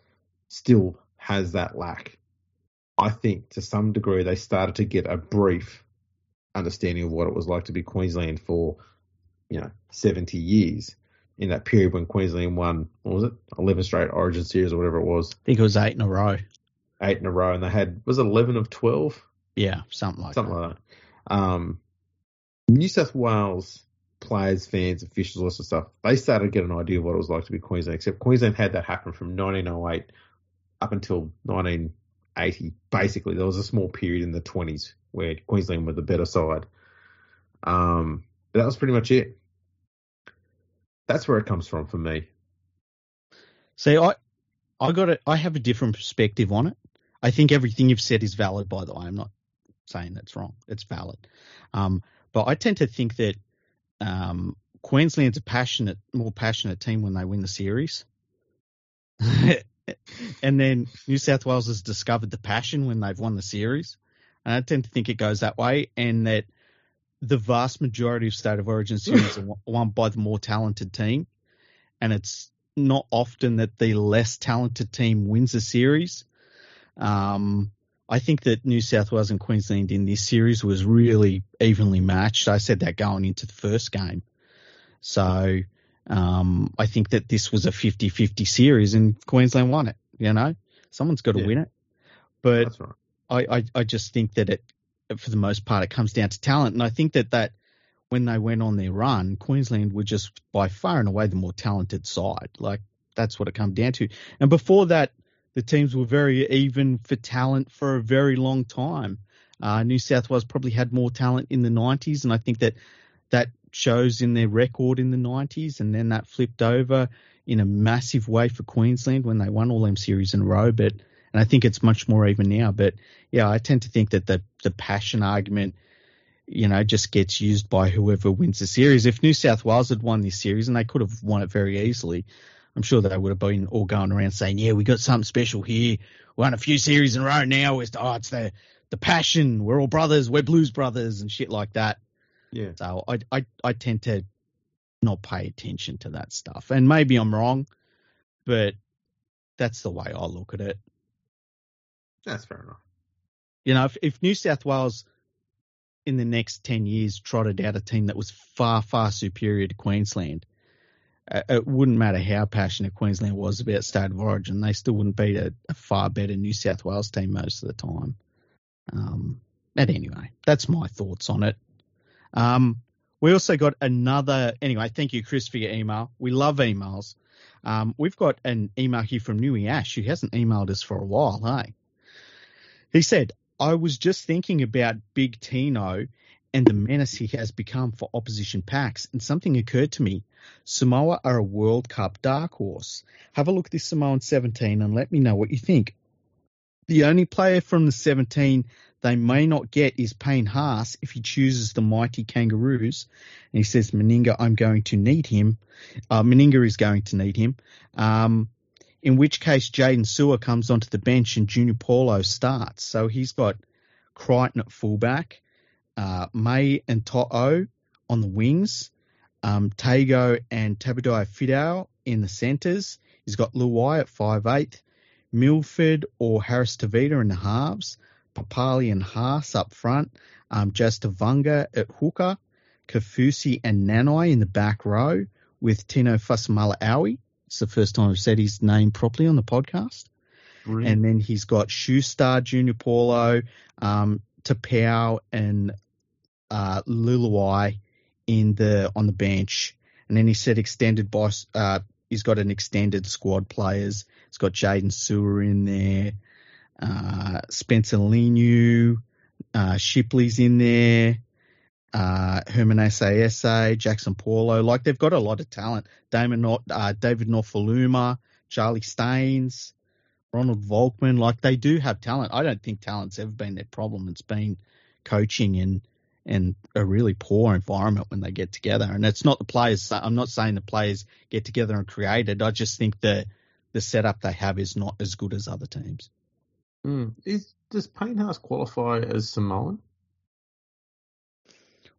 still has that lack. I think to some degree they started to get a brief understanding of what it was like to be Queensland for, you know, 70 years in that period when Queensland won, what was it, 11 straight Origin series or whatever it was. I think it was eight in a row. Eight in a row, and they had was it 11 of 12? Yeah, something like something that. like that. Um, New South Wales players, fans, officials, all sorts of stuff, they started to get an idea of what it was like to be Queensland. Except Queensland had that happen from 1908 up until 1980. Basically, there was a small period in the 20s where Queensland were the better side. Um, but that was pretty much it. That's where it comes from for me. See, I, I got it. I have a different perspective on it. I think everything you've said is valid. By the way, I'm not saying that's wrong. It's valid. Um, but I tend to think that um, Queensland's a passionate, more passionate team when they win the series. (laughs) and then New South Wales has discovered the passion when they've won the series. And I tend to think it goes that way, and that the vast majority of State of Origin (laughs) series are won by the more talented team. And it's not often that the less talented team wins a series. Um, I think that New South Wales and Queensland in this series was really evenly matched. I said that going into the first game. So um, I think that this was a 50 50 series and Queensland won it. You know, someone's got to yeah. win it. But right. I, I, I just think that it, for the most part, it comes down to talent. And I think that, that when they went on their run, Queensland were just by far and away the more talented side. Like, that's what it comes down to. And before that, the teams were very even for talent for a very long time. Uh, New South Wales probably had more talent in the 90s, and I think that that shows in their record in the 90s, and then that flipped over in a massive way for Queensland when they won all them series in a row. But and I think it's much more even now. But yeah, I tend to think that the the passion argument, you know, just gets used by whoever wins the series. If New South Wales had won this series, and they could have won it very easily, I'm sure they would have been all going around saying, "Yeah, we got something special here. We won a few series in a row now. It's oh, it's the the passion. We're all brothers. We're Blues brothers and shit like that." Yeah. So I I I tend to not pay attention to that stuff, and maybe I'm wrong, but that's the way I look at it. That's fair enough. You know, if, if New South Wales in the next 10 years trotted out a team that was far, far superior to Queensland, uh, it wouldn't matter how passionate Queensland was about state of origin, they still wouldn't beat a, a far better New South Wales team most of the time. Um, but anyway, that's my thoughts on it. Um, we also got another, anyway, thank you, Chris, for your email. We love emails. Um, we've got an email here from Nui Ash, who hasn't emailed us for a while, hey? He said, I was just thinking about Big Tino and the menace he has become for opposition packs, and something occurred to me. Samoa are a World Cup dark horse. Have a look at this Samoan 17 and let me know what you think. The only player from the 17 they may not get is Payne Haas if he chooses the mighty Kangaroos. And he says, Meninga, I'm going to need him. Uh, Meninga is going to need him. Um, in which case, Jaydn Su'A comes onto the bench and Junior Paulo starts. So he's got Crichton at fullback, uh, May and To'o on the wings, um, Tago and Tabudai Fidao in the centres. He's got Luai at five eight, Milford or Harris Tavita in the halves, Papali and Haas up front, um, Jastavunga at hooker, Kafusi and Nanai in the back row with Tino Fa'asuamaleaui. It's the first time I've said his name properly on the podcast. Brilliant. And then he's got Shoestar, Junior Paulo, um, Taupau, and uh, Luluai in the on the bench. And then he said extended boss. Uh, he's got an extended squad players. He's got Jaydn Su'A in there, uh, Spencer Leniu, uh, Shipley's in there, uh, Herman Asa, Jackson Paulo. Like they've got a lot of talent. Damon, uh, David Nofoaluma, Charlie Staines, Ronald Volkman. Like they do have talent. I don't think talent's ever been their problem. It's been coaching and and a really poor environment when they get together. And it's not the players. I'm not saying the players get together and create it. I just think the the setup they have is not as good as other teams. Mm. Is, does Haas qualify as Samoan?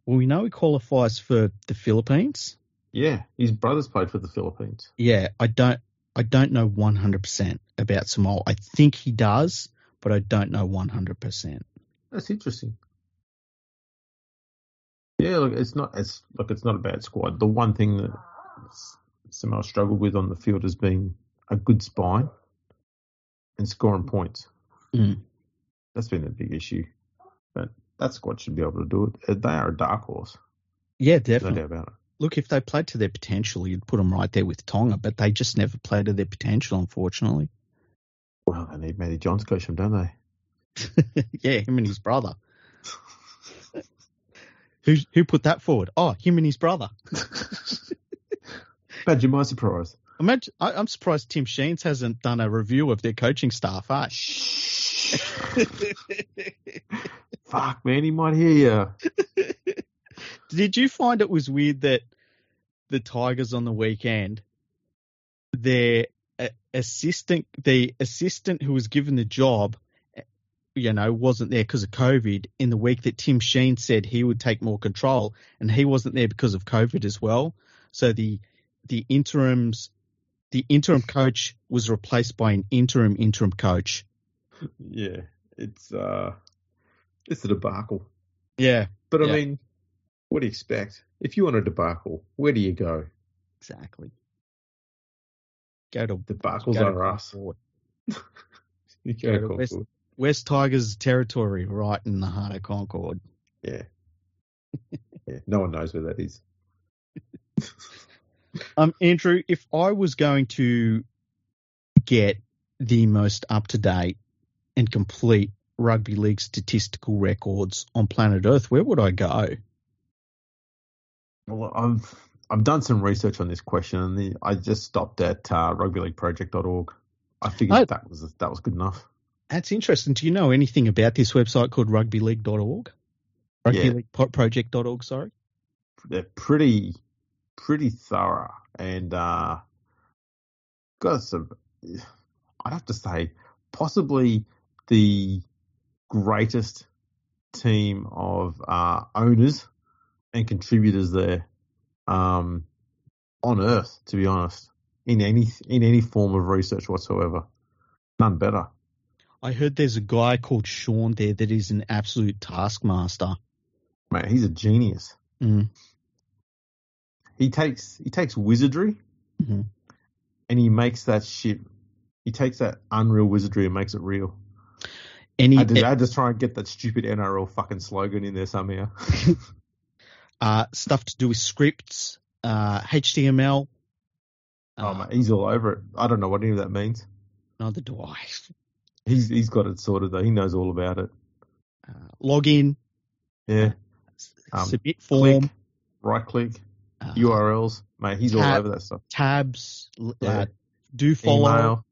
Well, we know he qualifies for the Philippines. Yeah, his brothers played for the Philippines. Yeah, I don't. I don't know 100% about Samoa. I think he does, but I don't know 100%. That's interesting. Yeah, look, it's not it's look, it's not a bad squad. The one thing that Samoa struggled with on the field has been a good spine and scoring points. Mm. That's been a big issue. But that squad should be able to do it. They are a dark horse, Yeah, definitely. doubt about it. Look, if they played to their potential, you'd put them right there with Tonga, but they just never played to their potential, unfortunately. Well, they need Matty Johns coach them, don't they? (laughs) yeah, him and his brother. who who put that forward? Oh, him and his brother. (laughs) Imagine my surprise. Imagine, I, I'm surprised Tim Sheens hasn't done a review of their coaching staff. Eh? (laughs) Fuck, man, he might hear you. Did you find it was weird that the Tigers on the weekend, their assistant, the assistant who was given the job, uh, you know, wasn't there because of COVID in the week that Tim Sheen said he would take more control, and he wasn't there because of COVID as well. So the the interims, the interim coach was replaced by an interim interim coach. Yeah, it's uh, it's a debacle. Yeah, But I Yeah. mean, what do you expect? If you want a debacle, where do you go? exactly. Go to Debacles go are us. (laughs) You Go go to to West-. West Tigers territory, right in the heart of Concord. Yeah. (laughs) yeah. No one knows where that is. (laughs) Um, Andrew, if I was going to get the most up to date and complete rugby league statistical records on planet Earth, where would I go? Well, I've I've done some research on this question, and the, I just stopped at uh, rugbyleagueproject.org. I figured Oh. that was that was good enough. That's interesting. Do you know anything about this website called rugbyleague.org? Yeah. Rugbyleagueproject.org, sorry. They're pretty pretty thorough, and uh, got some. I'd have to say, possibly the greatest team of uh, owners and contributors there um, on earth. To be honest, in any in any form of research whatsoever, none better. I heard there's a guy called Sean there that is an absolute taskmaster. Mate, he's a genius. Mm. He takes he takes wizardry Mhm. and he makes that shit. He takes that unreal wizardry and makes it real. He, I just, I just try and get that stupid NRL fucking slogan in there somehow. (laughs) uh, stuff to do with scripts, uh, HTML. oh Uh, mate, he's all over it. I don't know what any of that means. Neither do I. He's he's got it sorted though. He knows all about it. Uh, login, Yeah. Um, submit form, Click, right click, uh, URLs, mate. He's all over that stuff. tabs, l- Yeah. uh, do follow, Email,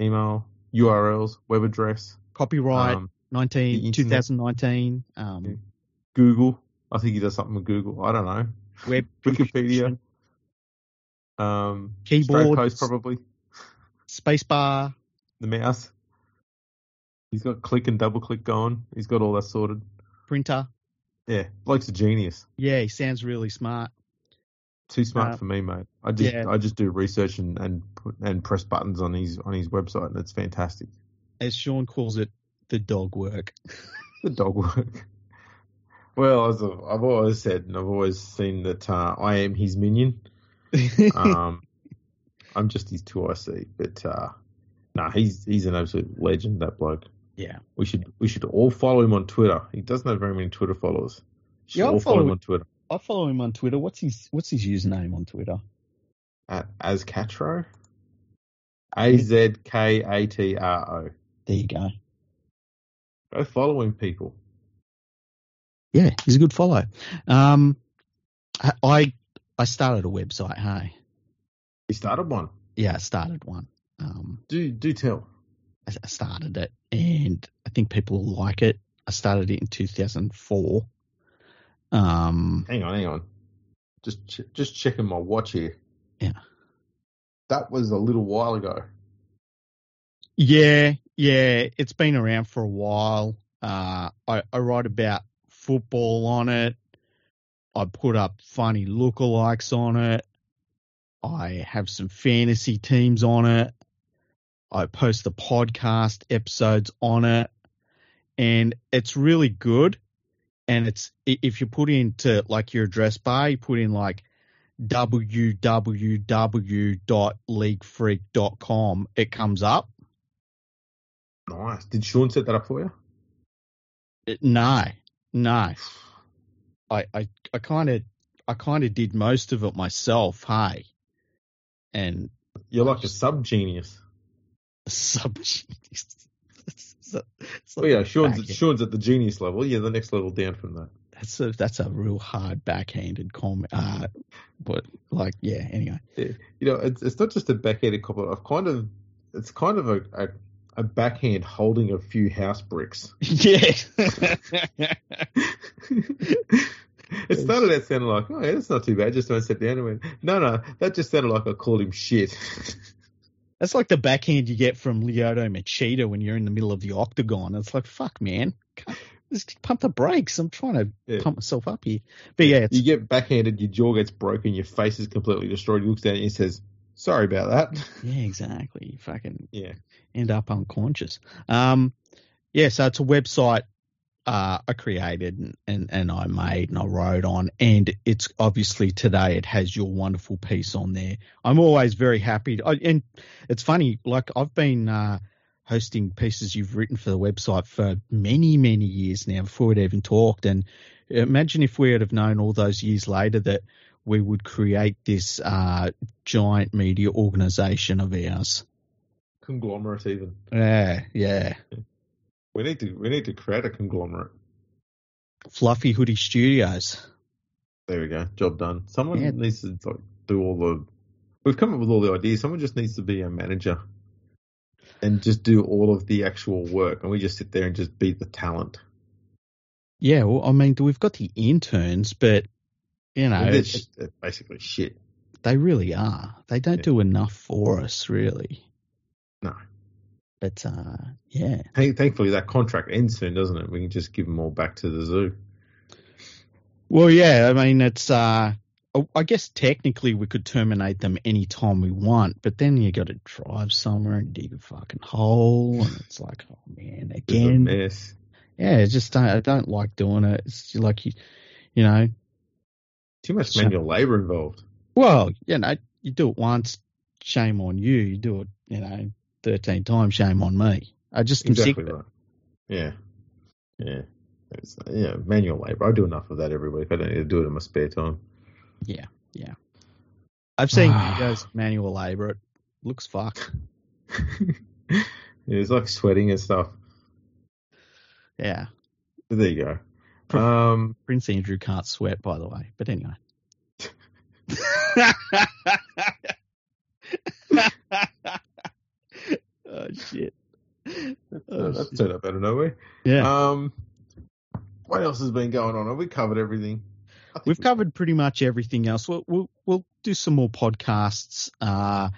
email, URLs, web address, copyright, um, 19, 2019, um, Google. I think he does something with Google. I don't know. web, (laughs) Wikipedia. Um. Straight post probably. spacebar, The mouse. He's got click and double click going. He's got all that sorted. printer. Yeah, bloke's a genius. Yeah, he sounds really smart. Too smart Uh, for me, mate. I just yeah. I just do research and and and press buttons on his on his website, and it's fantastic. As Sean calls it, the dog work. (laughs) The dog work. Well, as I've, always said, and I've always seen that uh, I am his minion. Um, (laughs) I'm just his two IC, but uh, nah, he's he's an absolute legend. That bloke. yeah. We should we should all follow him on Twitter. He doesn't have very many Twitter followers. Should Yeah, I'll all follow follow him on Twitter I follow him on Twitter. What's his What's his username on Twitter? at Azkatro. A Z K A T R O. There you go. Go following people. Yeah, he's a good follow. Um, I- I started a website. Hey, He started one. yeah, I started one. Um, Do do tell. I I started it, and I think people will like it. I started it in 2004. Um, Hang on, hang on. Just ch- just checking my watch here. Yeah. That was a little while ago. yeah, yeah, it's been around for a while. Uh, I, I write about football on it. I put up funny lookalikes on it. I have some fantasy teams on it. I post the podcast episodes on it, and it's really good. And it's if you put into like your address bar, you put in like www.leaguefreak.com, it comes up. Nice. Did Sean set that up for you? It- no, no. I I I kind of I kind of did most of it myself. Hey, and You're like a sub genius. sub. So- so Oh yeah, Sean's back- Sean's at the genius level. Yeah, the next level down from that. that's a that's a real hard backhanded comment. Uh, but like, yeah. Anyway, Yeah. You know, it's it's not just a backhanded compliment. I've kind of it's kind of a, a a backhand holding a few house bricks. (laughs) yeah. (laughs) it started out sounding like, oh yeah, that's not too bad. Just don't sit down and went, no, no, that just sounded like I called him shit. (laughs) That's like the backhand you get from Lyoto Machida when you're in the middle of the octagon. It's like, fuck, man. Just pump the brakes. I'm trying to Yeah. pump myself up here. But yeah, it's, you get backhanded, your jaw gets broken, your face is completely destroyed. He looks down and says, sorry about that. yeah, exactly. You fucking Yeah. end up unconscious. Um, yeah, so it's a website uh, I created and, and, and I made and I wrote on, and it's obviously today it has your wonderful piece on there. I'm always very happy, to, I, and it's funny. Like I've been uh, hosting pieces you've written for the website for many many years now before we'd even talked, and imagine if we would have known all those years later that we would create this uh, giant media organization of ours. Conglomerate even. Yeah, yeah. We need to we need to create a conglomerate. Fluffy Hoodie Studios. There we go. Job done. Someone Yeah. needs to like, do all the. We've come up with all the ideas. Someone just needs to be a manager, and just do all of the actual work, and we just sit there and just be the talent. Yeah, well, I mean, we've got the interns, but you know, And it's, it's, it's basically shit. They really are. They don't Yeah. do enough for us, really. No. But uh, yeah, Thank- Thankfully, that contract ends soon, doesn't it? We can just give them all back to the zoo. well, yeah. I mean, it's. Uh, I- I guess technically we could terminate them any time we want, but then you got to drive somewhere and dig a fucking hole, and it's like, oh man, (laughs) It's again. mess. Yeah, it's just don't, I don't like doing it. It's like you, you know. Too much manual labour involved. Well, you know, you do it once, shame on you. You do it, you know, thirteen times, shame on me. I just am sick Exactly it. right. Yeah. Yeah. It's, yeah, manual labour. I do enough of that every week. I don't need to do it in my spare time. Yeah, yeah. I've seen (sighs) videos manual labour. It looks fucked. (laughs) it's like sweating and stuff. Yeah. But there you go. Um, Prince Andrew can't sweat, by the way. But anyway. (laughs) oh shit. Oh, that's shit. turned up out of nowhere. Yeah. Um, what else has been going on? Have we covered everything? We've we- covered pretty much everything else. We'll we'll, we'll do some more podcasts uh,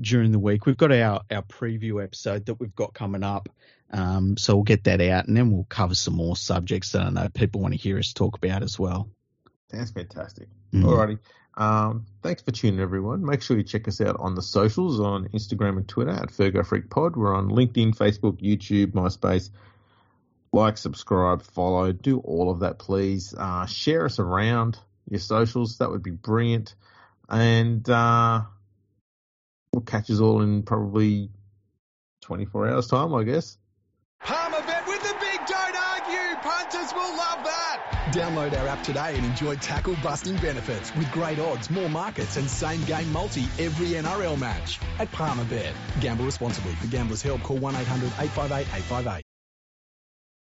during the week. We've got our, our preview episode that we've got coming up, um, so we'll get that out, and then we'll cover some more subjects that I know people want to hear us talk about as well. That's fantastic. Mhm. Alrighty. Um, thanks for tuning in, everyone. Make sure you check us out on the socials on Instagram and Twitter at Fergo Freak Pod. We're on LinkedIn, Facebook, YouTube, MySpace. Like, subscribe, follow, do all of that, please. Uh, share us around your socials. That would be brilliant. And uh, we'll catch us all in probably 24 hours' time, I guess. Download our app today and enjoy tackle busting benefits with great odds, more markets, and same game multi every NRL match at Palmerbet. Gamble responsibly. For gamblers' help, call 1 800 858 858.